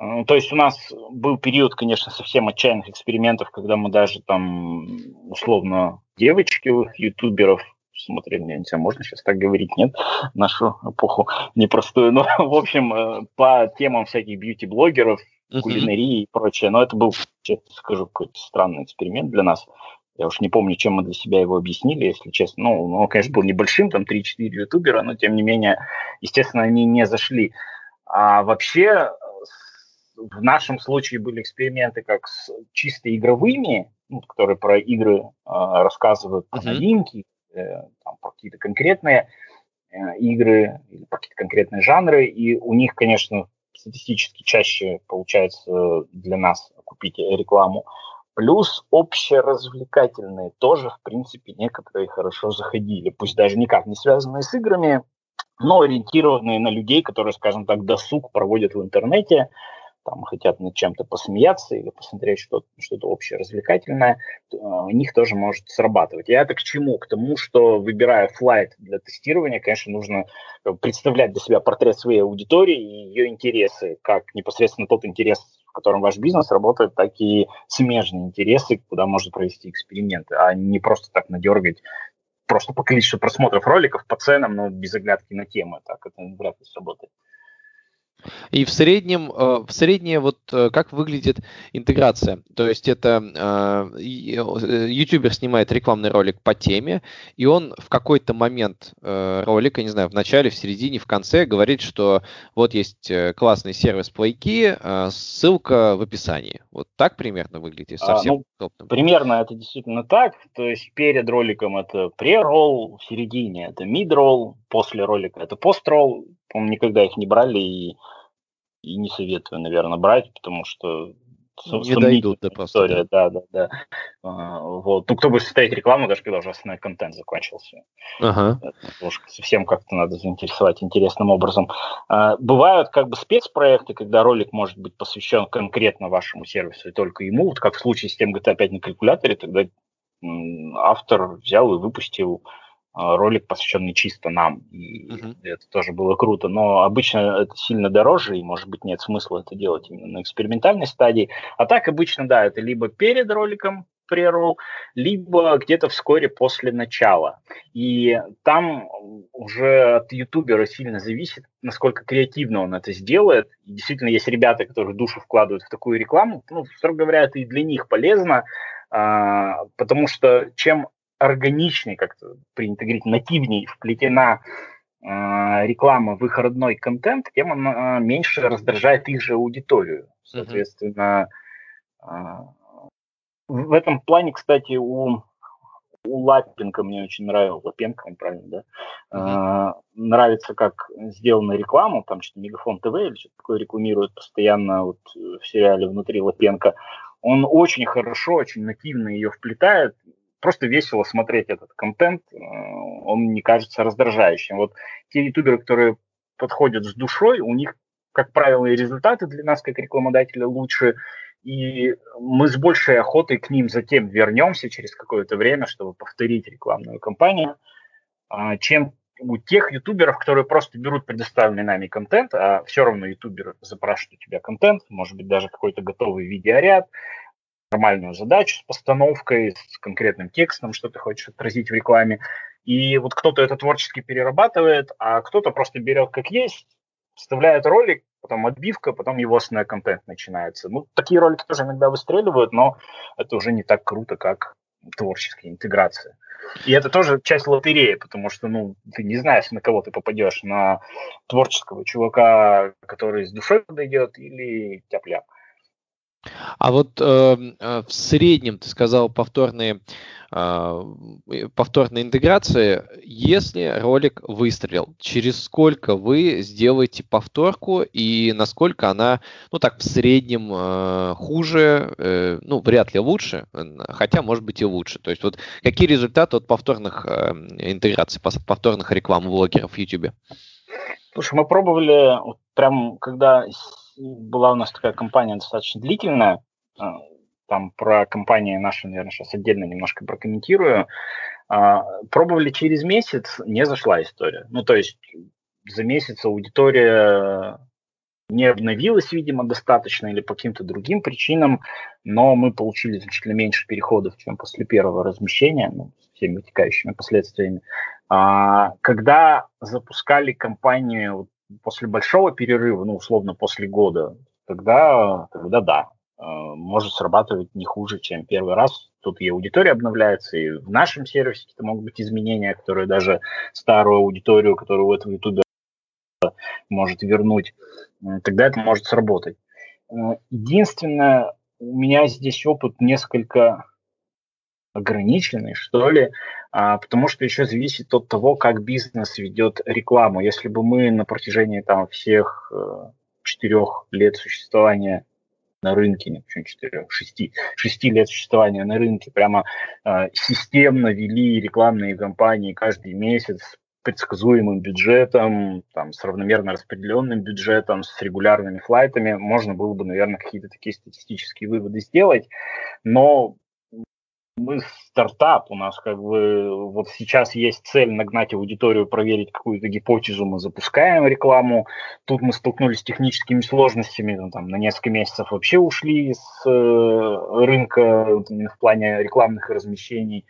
Ну, то есть у нас был период, конечно, совсем отчаянных экспериментов, когда мы даже там, условно, девочки, ютуберов смотрели, я не знаю, можно сейчас так говорить, нет, нашу эпоху непростую, но, в общем, э, по темам всяких бьюти-блогеров, кулинарии и прочее, но это был, честно скажу, какой-то странный эксперимент для нас. Я уж не помню, чем мы для себя его объяснили, если честно. Ну, он, конечно, был небольшим, там 3-4 ютубера, но, тем не менее, естественно, они не зашли. А вообще, в нашем случае были эксперименты как с чисто игровыми, ну, которые про игры э, рассказывают про uh-huh. новинки, э, там, про какие-то конкретные э, игры или про какие-то конкретные жанры, и у них, конечно, статистически чаще получается для нас купить рекламу. Плюс общеразвлекательные тоже, в принципе, некоторые хорошо заходили, пусть даже никак не связанные с играми, но ориентированные на людей, которые, скажем так, досуг проводят в интернете, там хотят над чем-то посмеяться или посмотреть что-то, что-то общее развлекательное, а, у них тоже может срабатывать. Я это к чему? К тому, что выбирая флайт для тестирования, конечно, нужно э, представлять для себя портрет своей аудитории и ее интересы, как непосредственно тот интерес, в котором ваш бизнес работает, так и смежные интересы, куда можно провести эксперименты, а не просто так надергать просто по количеству просмотров роликов, по ценам, но без оглядки на темы. Так это вряд ли сработает. И в среднем, э, в среднее вот э, как выглядит интеграция? То есть это э, ютубер снимает рекламный ролик по теме, и он в какой-то момент ролика, не знаю, в начале, в середине, в конце говорит, что вот есть классный сервис плейки, ссылка в описании. Вот так примерно выглядит совсем а, ну, Примерно это действительно так. То есть перед роликом это pre-roll, в середине это mid-roll, после ролика это post-roll. По-моему, никогда их не брали и и не советую, наверное, брать, потому что не дойдут до просто. История, да, да, да. А, вот. Ну, кто будет ставить рекламу, даже когда уже основной контент закончился. Ага. уж совсем как-то надо заинтересовать интересным образом. А, бывают как бы спецпроекты, когда ролик может быть посвящен конкретно вашему сервису и только ему. Вот как в случае с тем GTA 5 на калькуляторе, тогда автор взял и выпустил ролик, посвященный чисто нам. И uh-huh. это тоже было круто. Но обычно это сильно дороже, и, может быть, нет смысла это делать именно на экспериментальной стадии. А так обычно, да, это либо перед роликом прерол, либо где-то вскоре после начала. И там уже от ютубера сильно зависит, насколько креативно он это сделает. И действительно, есть ребята, которые душу вкладывают в такую рекламу. Ну, строго говоря, это и для них полезно, а, потому что чем органичней, как-то принято говорить, нативней вплетена э, реклама в их родной контент, тем она меньше раздражает их же аудиторию. Соответственно, э, в этом плане, кстати, у, у Лапенко мне очень нравилось, Лапенко, он правильно, да? Э, нравится, как сделана реклама, там что-то Мегафон ТВ или что-то такое рекламирует постоянно вот в сериале внутри Лапенко он очень хорошо, очень нативно ее вплетает. Просто весело смотреть этот контент, э, он не кажется раздражающим. Вот те ютуберы, которые подходят с душой, у них, как правило, и результаты для нас, как рекламодателя, лучше, и мы с большей охотой к ним затем вернемся через какое-то время, чтобы повторить рекламную кампанию, а, чем у тех ютуберов, которые просто берут предоставленный нами контент, а все равно ютубер запрашивает у тебя контент, может быть, даже какой-то готовый видеоряд, нормальную задачу с постановкой, с конкретным текстом, что ты хочешь отразить в рекламе. И вот кто-то это творчески перерабатывает, а кто-то просто берет как есть, вставляет ролик, потом отбивка, потом его основной контент начинается. Ну, такие ролики тоже иногда выстреливают, но это уже не так круто, как творческая интеграция. И это тоже часть лотереи, потому что, ну, ты не знаешь, на кого ты попадешь, на творческого чувака, который с душой подойдет, или тяп-ляп. А вот э, э, в среднем, ты сказал, повторные, э, повторные интеграции, если ролик выстрелил, через сколько вы сделаете повторку и насколько она, ну так, в среднем э, хуже, э, ну, вряд ли лучше, хотя, может быть, и лучше. То есть вот какие результаты от повторных э, интеграций, повторных реклам блогеров в YouTube? Слушай, мы пробовали, вот прям когда была у нас такая компания достаточно длительная, а, там про компании наши, наверное, сейчас отдельно немножко прокомментирую. А, пробовали через месяц, не зашла история. Ну, то есть за месяц аудитория не обновилась, видимо, достаточно или по каким-то другим причинам, но мы получили значительно меньше переходов, чем после первого размещения, ну, с всеми вытекающими последствиями. А, когда запускали компанию после большого перерыва, ну, условно, после года, тогда, тогда да, э, может срабатывать не хуже, чем первый раз. Тут и аудитория обновляется, и в нашем сервисе это могут быть изменения, которые даже старую аудиторию, которую у этого ютубера может вернуть, тогда это может сработать. Э, единственное, у меня здесь опыт несколько ограниченный, что ли, а, потому что еще зависит от того, как бизнес ведет рекламу. Если бы мы на протяжении там всех э, четырех лет существования на рынке, нет, почему четырех, шести, шести лет существования на рынке прямо э, системно вели рекламные кампании каждый месяц предсказуемым бюджетом, там, с равномерно распределенным бюджетом, с регулярными флайтами, можно было бы, наверное, какие-то такие статистические выводы сделать, но мы стартап, у нас как бы вот сейчас есть цель нагнать аудиторию, проверить какую-то гипотезу, мы запускаем рекламу. Тут мы столкнулись с техническими сложностями, ну, там, на несколько месяцев вообще ушли с э, рынка в плане рекламных размещений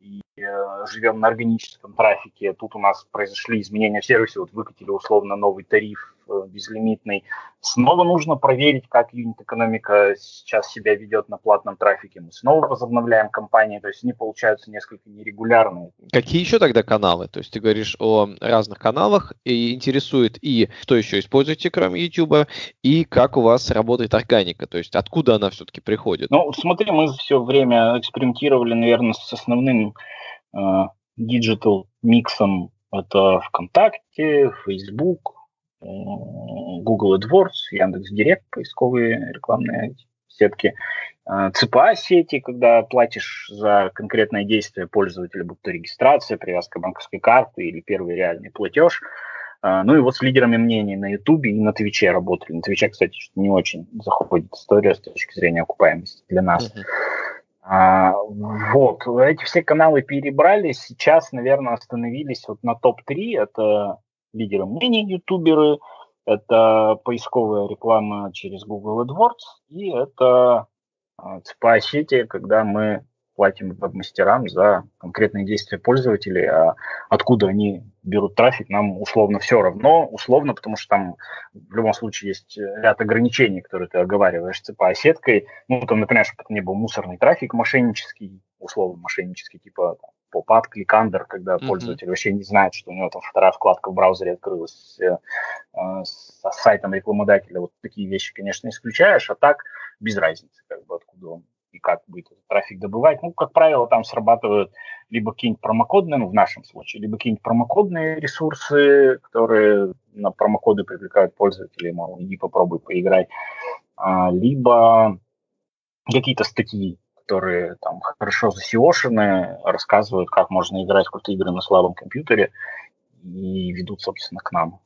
и э, живем на органическом трафике. Тут у нас произошли изменения в сервисе, вот выкатили условно новый тариф безлимитный. Снова нужно проверить, как юнит-экономика сейчас себя ведет на платном трафике. Мы снова возобновляем кампании, то есть они получаются несколько нерегулярные. Какие еще тогда каналы? То есть ты говоришь о разных каналах и интересует и что еще используете, кроме YouTube, и как у вас работает органика, то есть откуда она все-таки приходит? Ну, смотри, мы все время экспериментировали, наверное, с основным Э, digital миксом это ВКонтакте, Facebook, э, Google AdWords, Яндекс Директ, поисковые рекламные сетки, э, CPA сети, когда платишь за конкретное действие пользователя, будь то регистрация, привязка банковской карты или первый реальный платеж. Ну и вот с лидерами мнений на Ютубе и на Твиче работали. На Твиче, кстати, не очень заходит история с точки зрения окупаемости для нас. Uh-huh. А, вот, эти все каналы перебрали, сейчас, наверное, остановились вот на топ-3, это лидеры мнений, ютуберы, это поисковая реклама через Google AdWords, и это а, цепа сети, когда мы платим веб-мастерам за конкретные действия пользователей, а откуда они берут трафик, нам условно все равно, условно, потому что там в любом случае есть ряд ограничений, которые ты оговариваешь цепа сеткой. Ну, там, например, чтобы не был мусорный трафик мошеннический, условно мошеннический, типа там, поп-ап, кликандер, когда mm-hmm. пользователь вообще не знает, что у него там вторая вкладка в браузере открылась э, э, с сайтом рекламодателя. Вот такие вещи, конечно, исключаешь, а так без разницы, как бы откуда он и как будет этот трафик добывать. Ну, как правило, там срабатывают либо какие-нибудь промокодные, ну, в нашем случае, либо какие-нибудь промокодные ресурсы, которые на промокоды привлекают пользователей, мол, иди попробуй поиграть, а, либо какие-то статьи, которые там хорошо засеошены, рассказывают, как можно играть в какие-то игры на слабом компьютере и ведут, собственно, к нам.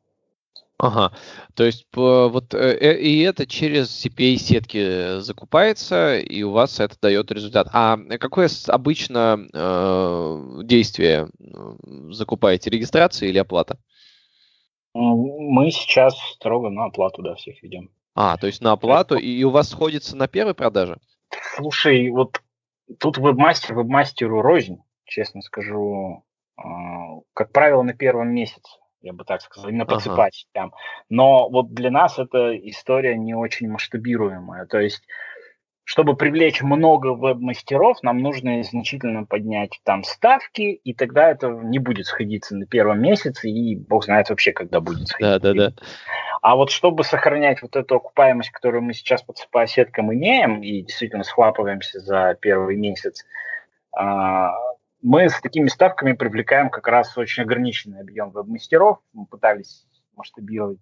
Ага, то есть вот э, э, и это через CPA-сетки закупается, и у вас это дает результат. А какое обычно э, действие закупаете? Регистрация или оплата? Мы сейчас строго на оплату, да, всех ведем. А, то есть на оплату, и у вас сходится на первой продаже? Слушай, вот тут вебмастер вебмастеру рознь, честно скажу. А, как правило, на первом месяце я бы так сказал, именно по ага. цепочкам. Но вот для нас эта история не очень масштабируемая. То есть, чтобы привлечь много веб-мастеров, нам нужно значительно поднять там ставки, и тогда это не будет сходиться на первом месяце, и бог знает вообще, когда будет сходиться. Да, да, да. А вот чтобы сохранять вот эту окупаемость, которую мы сейчас по сеткам имеем, и действительно схлапываемся за первый месяц, а, мы с такими ставками привлекаем как раз очень ограниченный объем веб-мастеров. Мы пытались масштабировать,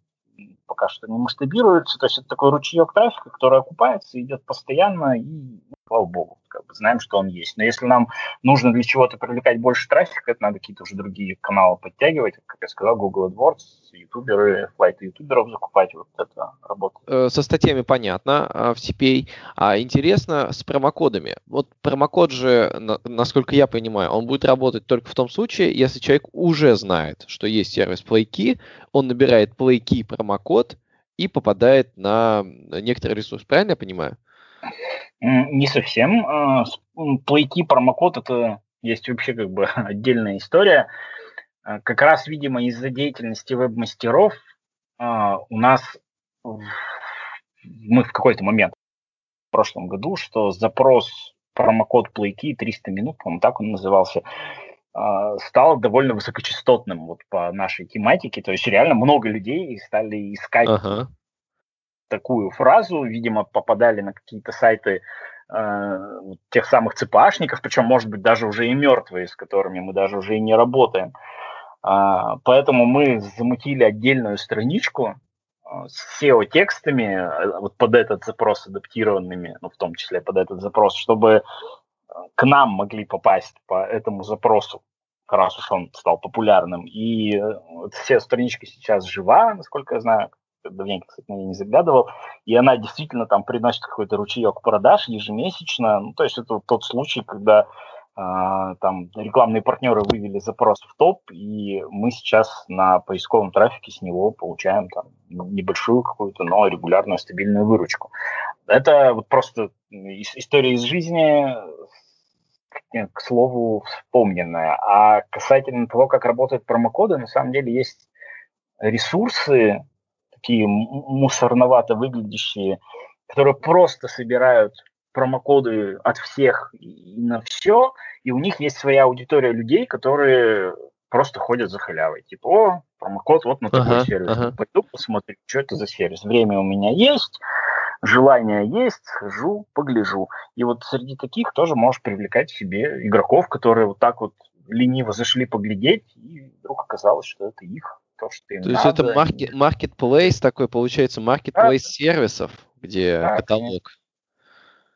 пока что не масштабируется. То есть это такой ручеек трафика, который окупается, идет постоянно, и слава богу, как бы знаем, что он есть. Но если нам нужно для чего-то привлекать больше трафика, это надо какие-то уже другие каналы подтягивать, как я сказал, Google AdWords, ютуберы, флайты ютуберов закупать, вот это работает. Э, со статьями понятно а, в CPA. А интересно с промокодами. Вот промокод же, насколько я понимаю, он будет работать только в том случае, если человек уже знает, что есть сервис PlayKey, он набирает PlayKey промокод и попадает на некоторый ресурс. Правильно я понимаю? Не совсем. А, Плейки промокод это есть вообще как бы отдельная история. А, как раз, видимо, из-за деятельности веб-мастеров а, у нас мы в какой-то момент в прошлом году, что запрос промокод Плейки 300 минут, по-моему, так он назывался, стал довольно высокочастотным вот по нашей тематике. То есть реально много людей стали искать ага такую фразу, видимо, попадали на какие-то сайты э, тех самых ЦПАшников, причем, может быть, даже уже и мертвые, с которыми мы даже уже и не работаем. А, поэтому мы замутили отдельную страничку э, с SEO-текстами, э, вот под этот запрос адаптированными, ну, в том числе под этот запрос, чтобы к нам могли попасть по этому запросу, раз уж он стал популярным. И вот все страничка сейчас жива, насколько я знаю, давненько, кстати, на нее не заглядывал, и она действительно там приносит какой-то ручеек продаж ежемесячно. Ну, то есть это вот тот случай, когда Uh, там рекламные партнеры вывели запрос в топ, и мы сейчас на поисковом трафике с него получаем там небольшую какую-то, но регулярную стабильную выручку. Это вот просто история из жизни, к слову, вспомненная. А касательно того, как работают промокоды, на самом деле есть ресурсы, такие мусорновато выглядящие, которые просто собирают промокоды от всех и на все, и у них есть своя аудитория людей, которые просто ходят за халявой. Типа, о, промокод вот на такой ага, сервис. Ага. Пойду посмотрю, что это за сервис. Время у меня есть, желание есть, схожу, погляжу. И вот среди таких тоже можешь привлекать себе игроков, которые вот так вот лениво зашли поглядеть, и вдруг оказалось, что это их то, что им То надо. есть это маркет, marketplace такой, получается, marketplace да. сервисов, где да, каталог.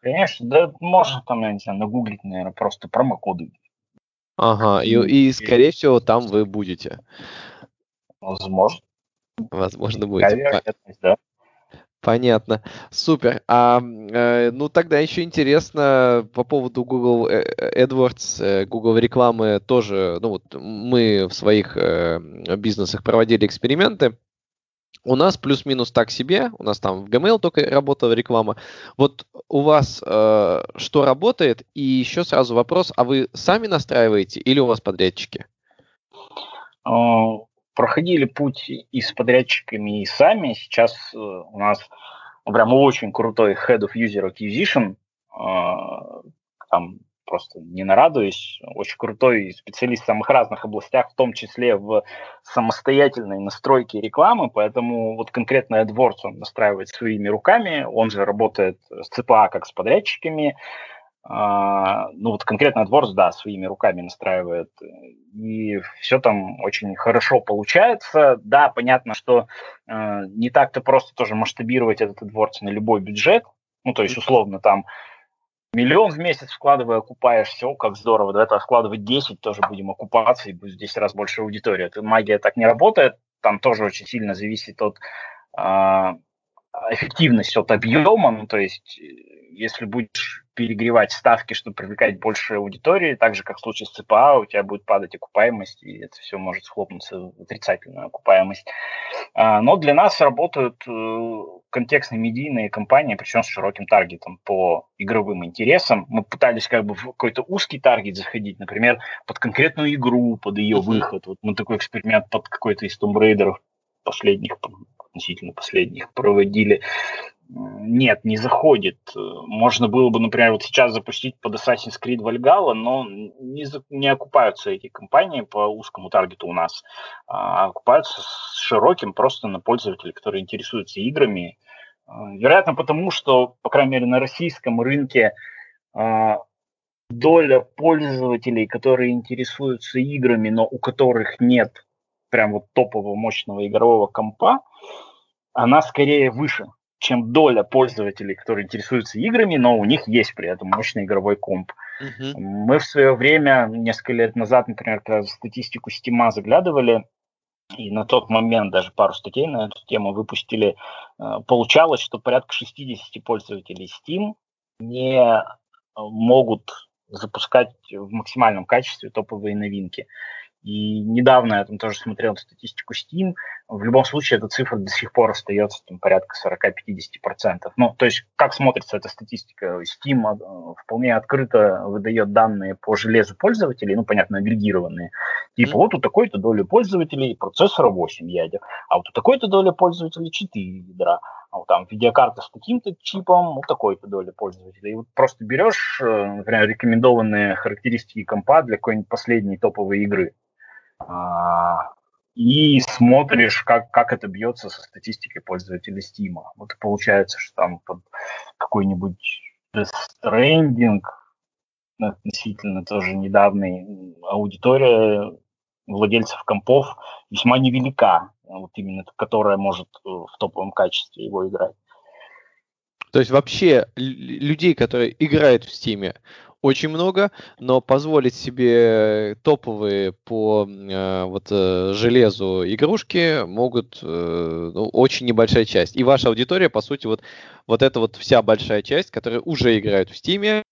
Конечно, да можно там, я не знаю, нагуглить, наверное, просто промокоды. Ага, и, и скорее всего там вы будете. Возможно. Возможно, будете. да. Понятно. Супер. А, э, ну, тогда еще интересно по поводу Google э, AdWords, э, Google рекламы тоже. Ну, вот мы в своих э, бизнесах проводили эксперименты. У нас плюс-минус так себе. У нас там в Gmail только работала реклама. Вот у вас э, что работает? И еще сразу вопрос, а вы сами настраиваете или у вас подрядчики? А, проходили путь и с подрядчиками, и сами. Сейчас э, у нас прям очень крутой Head of User Acquisition, э, там просто не нарадуюсь, очень крутой специалист в самых разных областях, в том числе в самостоятельной настройке рекламы, поэтому вот конкретно AdWords он настраивает своими руками, он же работает с ЦПА как с подрядчиками, ну вот конкретно AdWords, да, своими руками настраивает, и все там очень хорошо получается. Да, понятно, что э, не так-то просто тоже масштабировать этот AdWords на любой бюджет, ну то есть условно там миллион в месяц вкладывая, окупаешь, все, как здорово, до этого вкладывать 10, тоже будем окупаться, и будет в 10 раз больше аудитория. Это магия так не работает, там тоже очень сильно зависит от э, эффективности, от объема, ну, то есть если будешь перегревать ставки, чтобы привлекать больше аудитории, так же, как в случае с ЦПА, у тебя будет падать окупаемость, и это все может схлопнуться в отрицательную окупаемость. А, но для нас работают э, контекстные медийные компании, причем с широким таргетом по игровым интересам. Мы пытались как бы в какой-то узкий таргет заходить, например, под конкретную игру, под ее выход. Вот мы такой эксперимент под какой-то из Tomb Raider последних, относительно последних проводили нет, не заходит. Можно было бы, например, вот сейчас запустить под Assassin's Creed Valhalla, но не, не окупаются эти компании по узкому таргету у нас, а окупаются с широким просто на пользователей, которые интересуются играми. А, вероятно, потому что, по крайней мере, на российском рынке а, доля пользователей, которые интересуются играми, но у которых нет прям вот топового мощного игрового компа, она скорее выше чем доля пользователей, которые интересуются играми, но у них есть при этом мощный игровой комп. Uh-huh. Мы в свое время, несколько лет назад, например, когда статистику Steam заглядывали, и на тот момент даже пару статей на эту тему выпустили, э, получалось, что порядка 60 пользователей Steam не э, могут запускать в максимальном качестве топовые новинки. И недавно я там тоже смотрел статистику Steam. В любом случае, эта цифра до сих пор остается там, порядка 40-50%. Ну, то есть, как смотрится эта статистика? Steam э, вполне открыто выдает данные по железу пользователей, ну, понятно, агрегированные. Типа, mm-hmm. вот у такой-то доли пользователей процессора 8 ядер, а вот у такой-то доли пользователей 4 ядра а вот там видеокарта с таким-то чипом, вот такой-то доли пользователей. И вот просто берешь, э, например, рекомендованные характеристики компа для какой-нибудь последней топовой игры, и смотришь, как, как это бьется со статистикой пользователей Steam. Вот получается, что там под какой-нибудь Death Stranding, относительно тоже недавний, аудитория владельцев компов весьма невелика, вот именно которая может э, в топовом качестве его играть. То есть вообще людей, которые играют в Steam, очень много, но позволить себе топовые по э, вот э, железу игрушки могут э, ну, очень небольшая часть. И ваша аудитория, по сути, вот, вот это вот вся большая часть, которая уже играют в Стиме,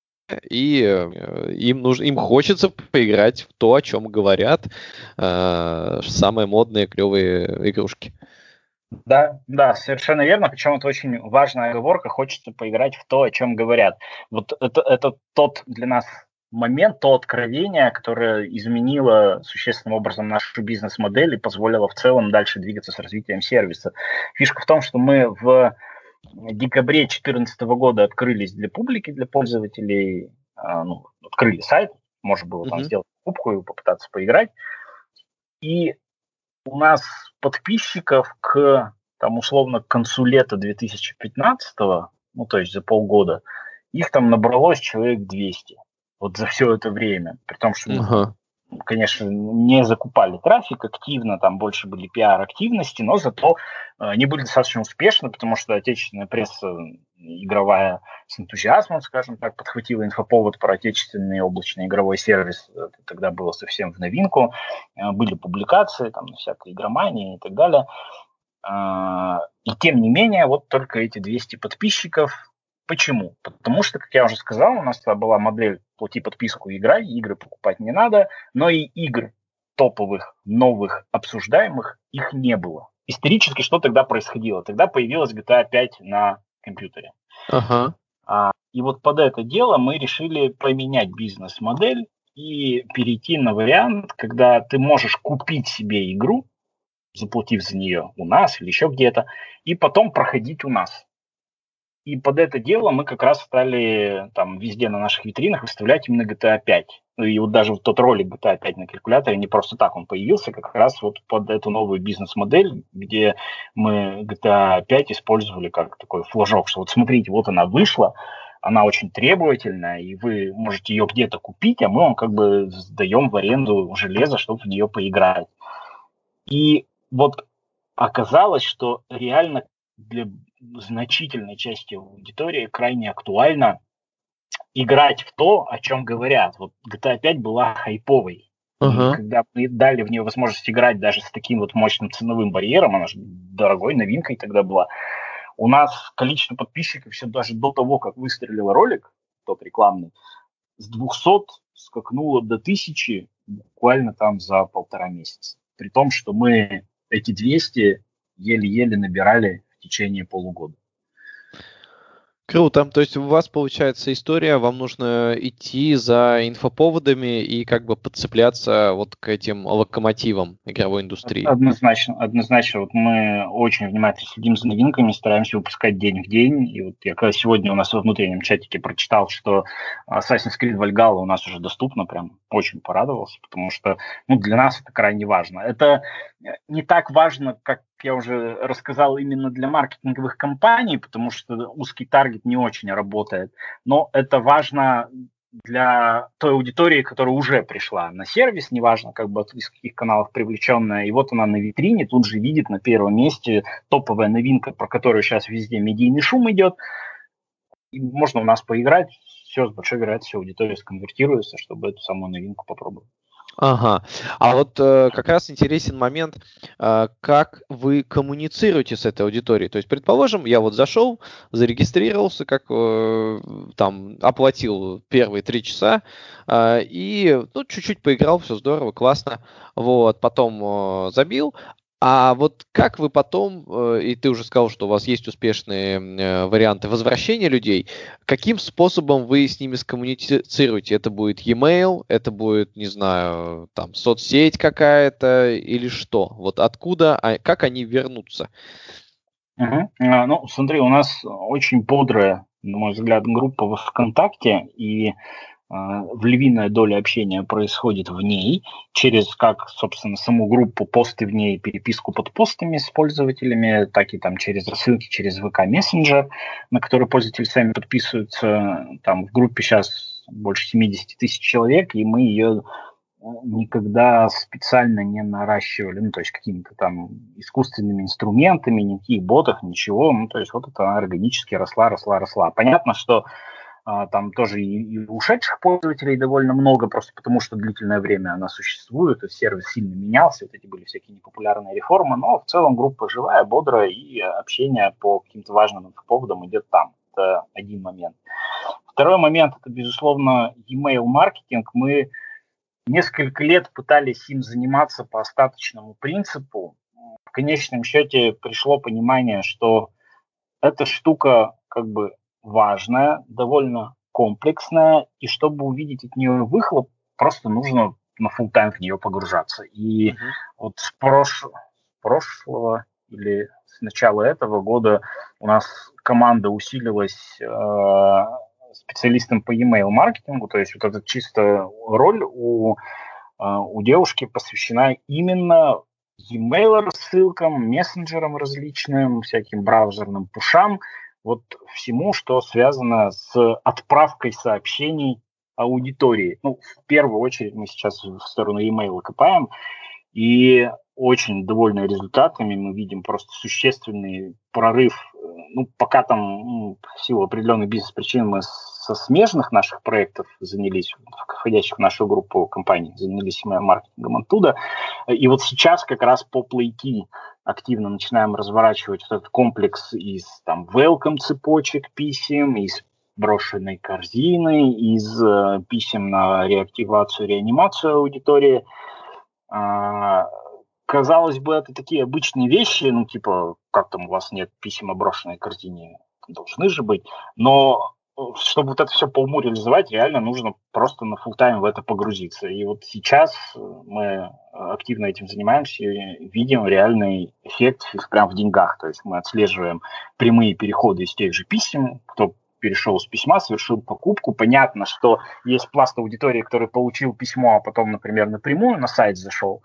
и э, им нужно, им хочется поиграть в то, о чем говорят э, самые модные клевые игрушки. Да, да, совершенно верно. Причем это очень важная оговорка. Хочется поиграть в то, о чем говорят. Вот это, это тот для нас момент, то откровение, которое изменило существенным образом нашу бизнес-модель и позволило в целом дальше двигаться с развитием сервиса. Фишка в том, что мы в декабре 2014 года открылись для публики, для пользователей, а, ну, открыли сайт, можно было там mm-hmm. сделать покупку и попытаться поиграть. И у нас подписчиков к, там, условно, к концу лета 2015, ну, то есть за полгода, их там набралось человек 200. Вот за все это время. При том, что uh-huh конечно, не закупали трафик активно, там больше были пиар-активности, но зато э, они были достаточно успешны, потому что отечественная пресса игровая с энтузиазмом, скажем так, подхватила инфоповод про отечественный облачный игровой сервис. Это тогда было совсем в новинку. Э, были публикации там на всякой игромании и так далее. Э, и тем не менее, вот только эти 200 подписчиков Почему? Потому что, как я уже сказал, у нас была модель плати подписку, играй, игры покупать не надо, но и игр топовых, новых, обсуждаемых их не было. Исторически что тогда происходило? Тогда появилась GTA 5 на компьютере. Ага. А, и вот под это дело мы решили поменять бизнес-модель и перейти на вариант, когда ты можешь купить себе игру, заплатив за нее у нас или еще где-то, и потом проходить у нас. И под это дело мы как раз стали там везде на наших витринах выставлять именно GTA 5. Ну и вот даже вот тот ролик GTA 5 на калькуляторе, не просто так он появился, как раз вот под эту новую бизнес-модель, где мы GTA 5 использовали как такой флажок, что вот смотрите, вот она вышла, она очень требовательная, и вы можете ее где-то купить, а мы вам как бы сдаем в аренду железо, чтобы в нее поиграть. И вот оказалось, что реально для значительной части аудитории крайне актуально играть в то, о чем говорят. Вот GTA 5 была хайповой. Uh-huh. Когда мы дали в нее возможность играть даже с таким вот мощным ценовым барьером, она же дорогой новинкой тогда была, у нас количество подписчиков еще даже до того, как выстрелил ролик, тот рекламный, с 200 скакнуло до 1000 буквально там за полтора месяца. При том, что мы эти 200 еле-еле набирали течение полугода. Круто. То есть у вас получается история, вам нужно идти за инфоповодами и как бы подцепляться вот к этим локомотивам игровой индустрии. Однозначно, однозначно. Вот мы очень внимательно следим за новинками, стараемся выпускать день в день. И вот я когда сегодня у нас во внутреннем чатике прочитал, что Assassin's Creed Valhalla у нас уже доступно, прям очень порадовался, потому что ну, для нас это крайне важно. Это не так важно, как я уже рассказал, именно для маркетинговых компаний, потому что узкий таргет не очень работает. Но это важно для той аудитории, которая уже пришла на сервис, неважно, как бы из каких каналов привлеченная, и вот она на витрине тут же видит на первом месте топовая новинка, про которую сейчас везде медийный шум идет. И можно у нас поиграть, все с большой вероятностью аудитория сконвертируется, чтобы эту самую новинку попробовать. Ага. А вот э, как раз интересен момент, э, как вы коммуницируете с этой аудиторией. То есть, предположим, я вот зашел, зарегистрировался, как э, там оплатил первые три часа э, и ну чуть-чуть поиграл, все здорово, классно. Вот, потом э, забил, а вот как вы потом, э, и ты уже сказал, что у вас есть успешные э, варианты возвращения людей, каким способом вы с ними скоммуницируете? Это будет e-mail, это будет, не знаю, там, соцсеть какая-то или что? Вот откуда, а, как они вернутся? Угу. Ну, смотри, у нас очень бодрая, на мой взгляд, группа ВКонтакте, и в львиная доля общения происходит в ней, через как, собственно, саму группу, посты в ней, переписку под постами с пользователями, так и там через рассылки, через ВК Мессенджер, на который пользователи сами подписываются. Там в группе сейчас больше 70 тысяч человек, и мы ее э, никогда специально не наращивали, ну, то есть какими-то там искусственными инструментами, никаких ботов, ничего, ну, то есть вот это органически росла, росла, росла. Понятно, что там тоже и, и ушедших пользователей довольно много, просто потому что длительное время она существует, и сервис сильно менялся, вот эти были всякие непопулярные реформы, но в целом группа живая, бодрая, и общение по каким-то важным поводам идет там. Это один момент. Второй момент, это, безусловно, email маркетинг. Мы несколько лет пытались им заниматься по остаточному принципу. В конечном счете пришло понимание, что эта штука как бы важная, довольно комплексная, и чтобы увидеть от нее выхлоп, просто нужно на full тайм в нее погружаться. И mm-hmm. вот с прош... прошлого или с начала этого года у нас команда усилилась э, специалистом по e-mail маркетингу, то есть вот эта чисто роль у, э, у девушки посвящена именно e-mail рассылкам, мессенджерам различным, всяким браузерным пушам, вот всему, что связано с отправкой сообщений аудитории. Ну, в первую очередь мы сейчас в сторону e-mail копаем, и очень довольны результатами. Мы видим просто существенный прорыв. Ну, пока там ну, в силу определенных бизнес-причин мы со смежных наших проектов занялись, входящих в нашу группу компаний, занялись маркетингом оттуда. И вот сейчас как раз по PlayKey активно начинаем разворачивать вот этот комплекс из там welcome цепочек писем, из брошенной корзины, из э, писем на реактивацию, реанимацию аудитории. А, казалось бы, это такие обычные вещи, ну, типа, как там у вас нет писем о брошенной корзине, должны же быть, но чтобы вот это все по уму реализовать, реально нужно просто на full тайм в это погрузиться. И вот сейчас э, мы активно этим занимаемся и видим реальный эффект прямо в деньгах. То есть мы отслеживаем прямые переходы из тех же писем, кто перешел с письма, совершил покупку. Понятно, что есть пласт аудитории, который получил письмо, а потом, например, напрямую на сайт зашел.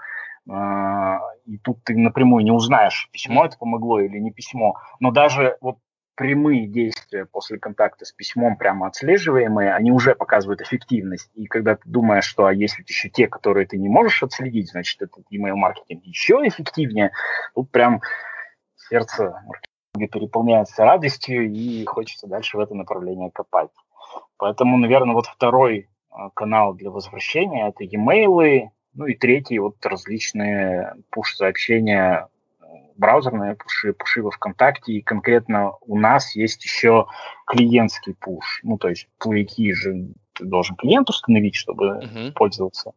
А, и тут ты напрямую не узнаешь, письмо это помогло или не письмо. Но даже вот прямые действия после контакта с письмом, прямо отслеживаемые, они уже показывают эффективность. И когда ты думаешь, что а есть еще те, которые ты не можешь отследить, значит, этот email-маркетинг еще эффективнее, тут прям сердце маркетинга переполняется радостью и хочется дальше в это направление копать. Поэтому, наверное, вот второй а, канал для возвращения это e-mail, ну и третий вот различные push-сообщения, браузерные пуши, пуши во ВКонтакте, и конкретно у нас есть еще клиентский пуш. Ну, то есть плейки же ты должен клиент установить, чтобы uh-huh. пользоваться.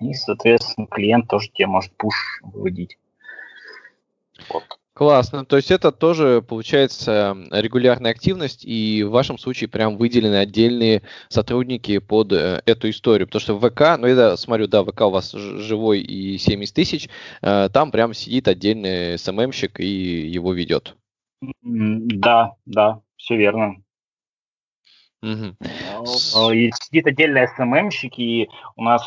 И, соответственно, клиент тоже тебе может пуш выводить. Классно. То есть это тоже получается регулярная активность, и в вашем случае прям выделены отдельные сотрудники под э, эту историю. Потому что в ВК, ну я смотрю, да, ВК у вас живой и 70 тысяч, э, там прям сидит отдельный СММщик и его ведет. Да, да, все верно. Угу. И сидит отдельно СММщик, и у нас,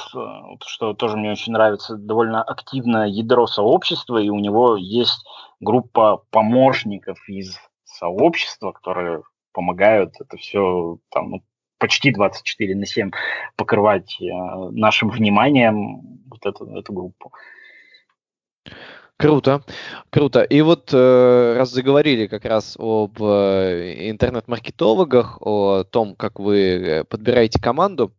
что тоже мне очень нравится, довольно активное ядро сообщества, и у него есть группа помощников из сообщества, которые помогают это все там, ну, почти 24 на 7 покрывать э, нашим вниманием вот эту, эту группу. Круто, круто. И вот э, раз заговорили как раз об э, интернет-маркетологах, о том, как вы э, подбираете команду,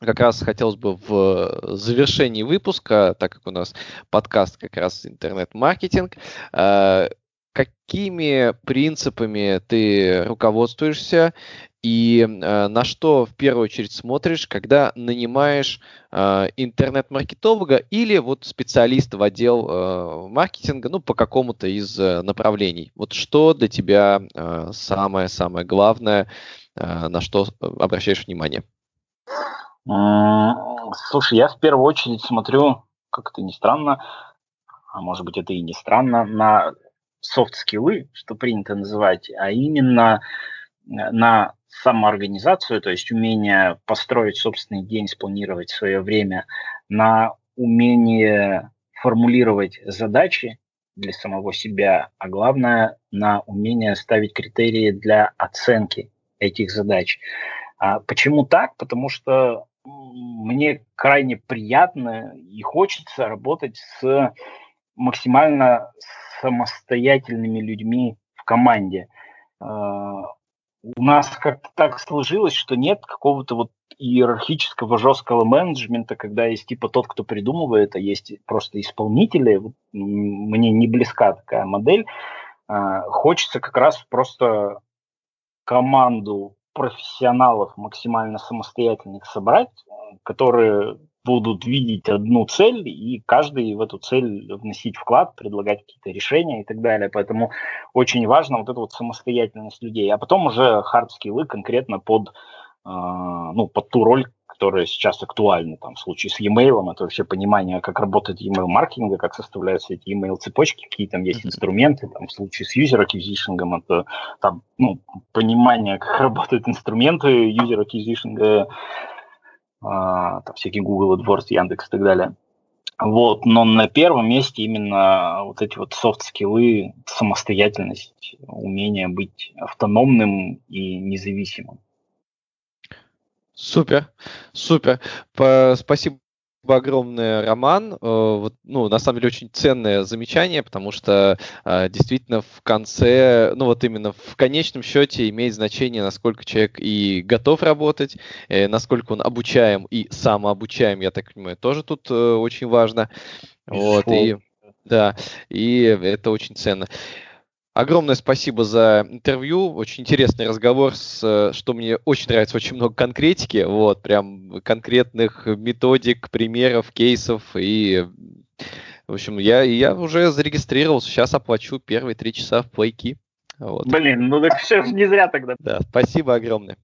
как раз хотелось бы в завершении выпуска, так как у нас подкаст как раз интернет-маркетинг, э, какими принципами ты руководствуешься и э, на что в первую очередь смотришь, когда нанимаешь э, интернет-маркетолога или вот специалиста в отдел э, маркетинга, ну, по какому-то из э, направлений? Вот что для тебя самое-самое э, главное, э, на что обращаешь внимание? Слушай, я в первую очередь смотрю, как это ни странно, а может быть это и не странно, на софт-скиллы, что принято называть, а именно на самоорганизацию, то есть умение построить собственный день, спланировать свое время, на умение формулировать задачи для самого себя, а главное на умение ставить критерии для оценки этих задач. А почему так? Потому что мне крайне приятно и хочется работать с максимально самостоятельными людьми в команде. А, у нас как-то так сложилось, что нет какого-то вот иерархического жесткого менеджмента, когда есть типа тот, кто придумывает, а есть просто исполнители. Мне не близка такая модель. А, хочется как раз просто команду профессионалов максимально самостоятельных собрать, которые будут видеть одну цель и каждый в эту цель вносить вклад, предлагать какие-то решения и так далее. Поэтому очень важно вот эта вот самостоятельность людей. А потом уже хард-скиллы конкретно под, э, ну, под ту роль, которая сейчас актуальна. Там, в случае с e-mail, это вообще понимание, как работает e-mail маркетинга, как составляются эти e-mail цепочки, какие там есть инструменты. Там, в случае с user acquisition, это там, ну, понимание, как работают инструменты user acquisition, а, там всякие Google AdWords, Яндекс и так далее. Вот, но на первом месте именно вот эти вот софт-скиллы, самостоятельность, умение быть автономным и независимым. Супер, супер. По спасибо огромное, Роман. Э, вот, ну, на самом деле, очень ценное замечание, потому что э, действительно в конце, ну вот именно в конечном счете имеет значение, насколько человек и готов работать, э, насколько он обучаем и самообучаем, я так понимаю, тоже тут очень важно. Вот, и, да, и это очень ценно. Огромное спасибо за интервью. Очень интересный разговор, с, что мне очень нравится, очень много конкретики. Вот, прям конкретных методик, примеров, кейсов. И, в общем, я, я уже зарегистрировался. Сейчас оплачу первые три часа в плейки. Вот. Блин, ну так все не зря тогда. Да, спасибо огромное.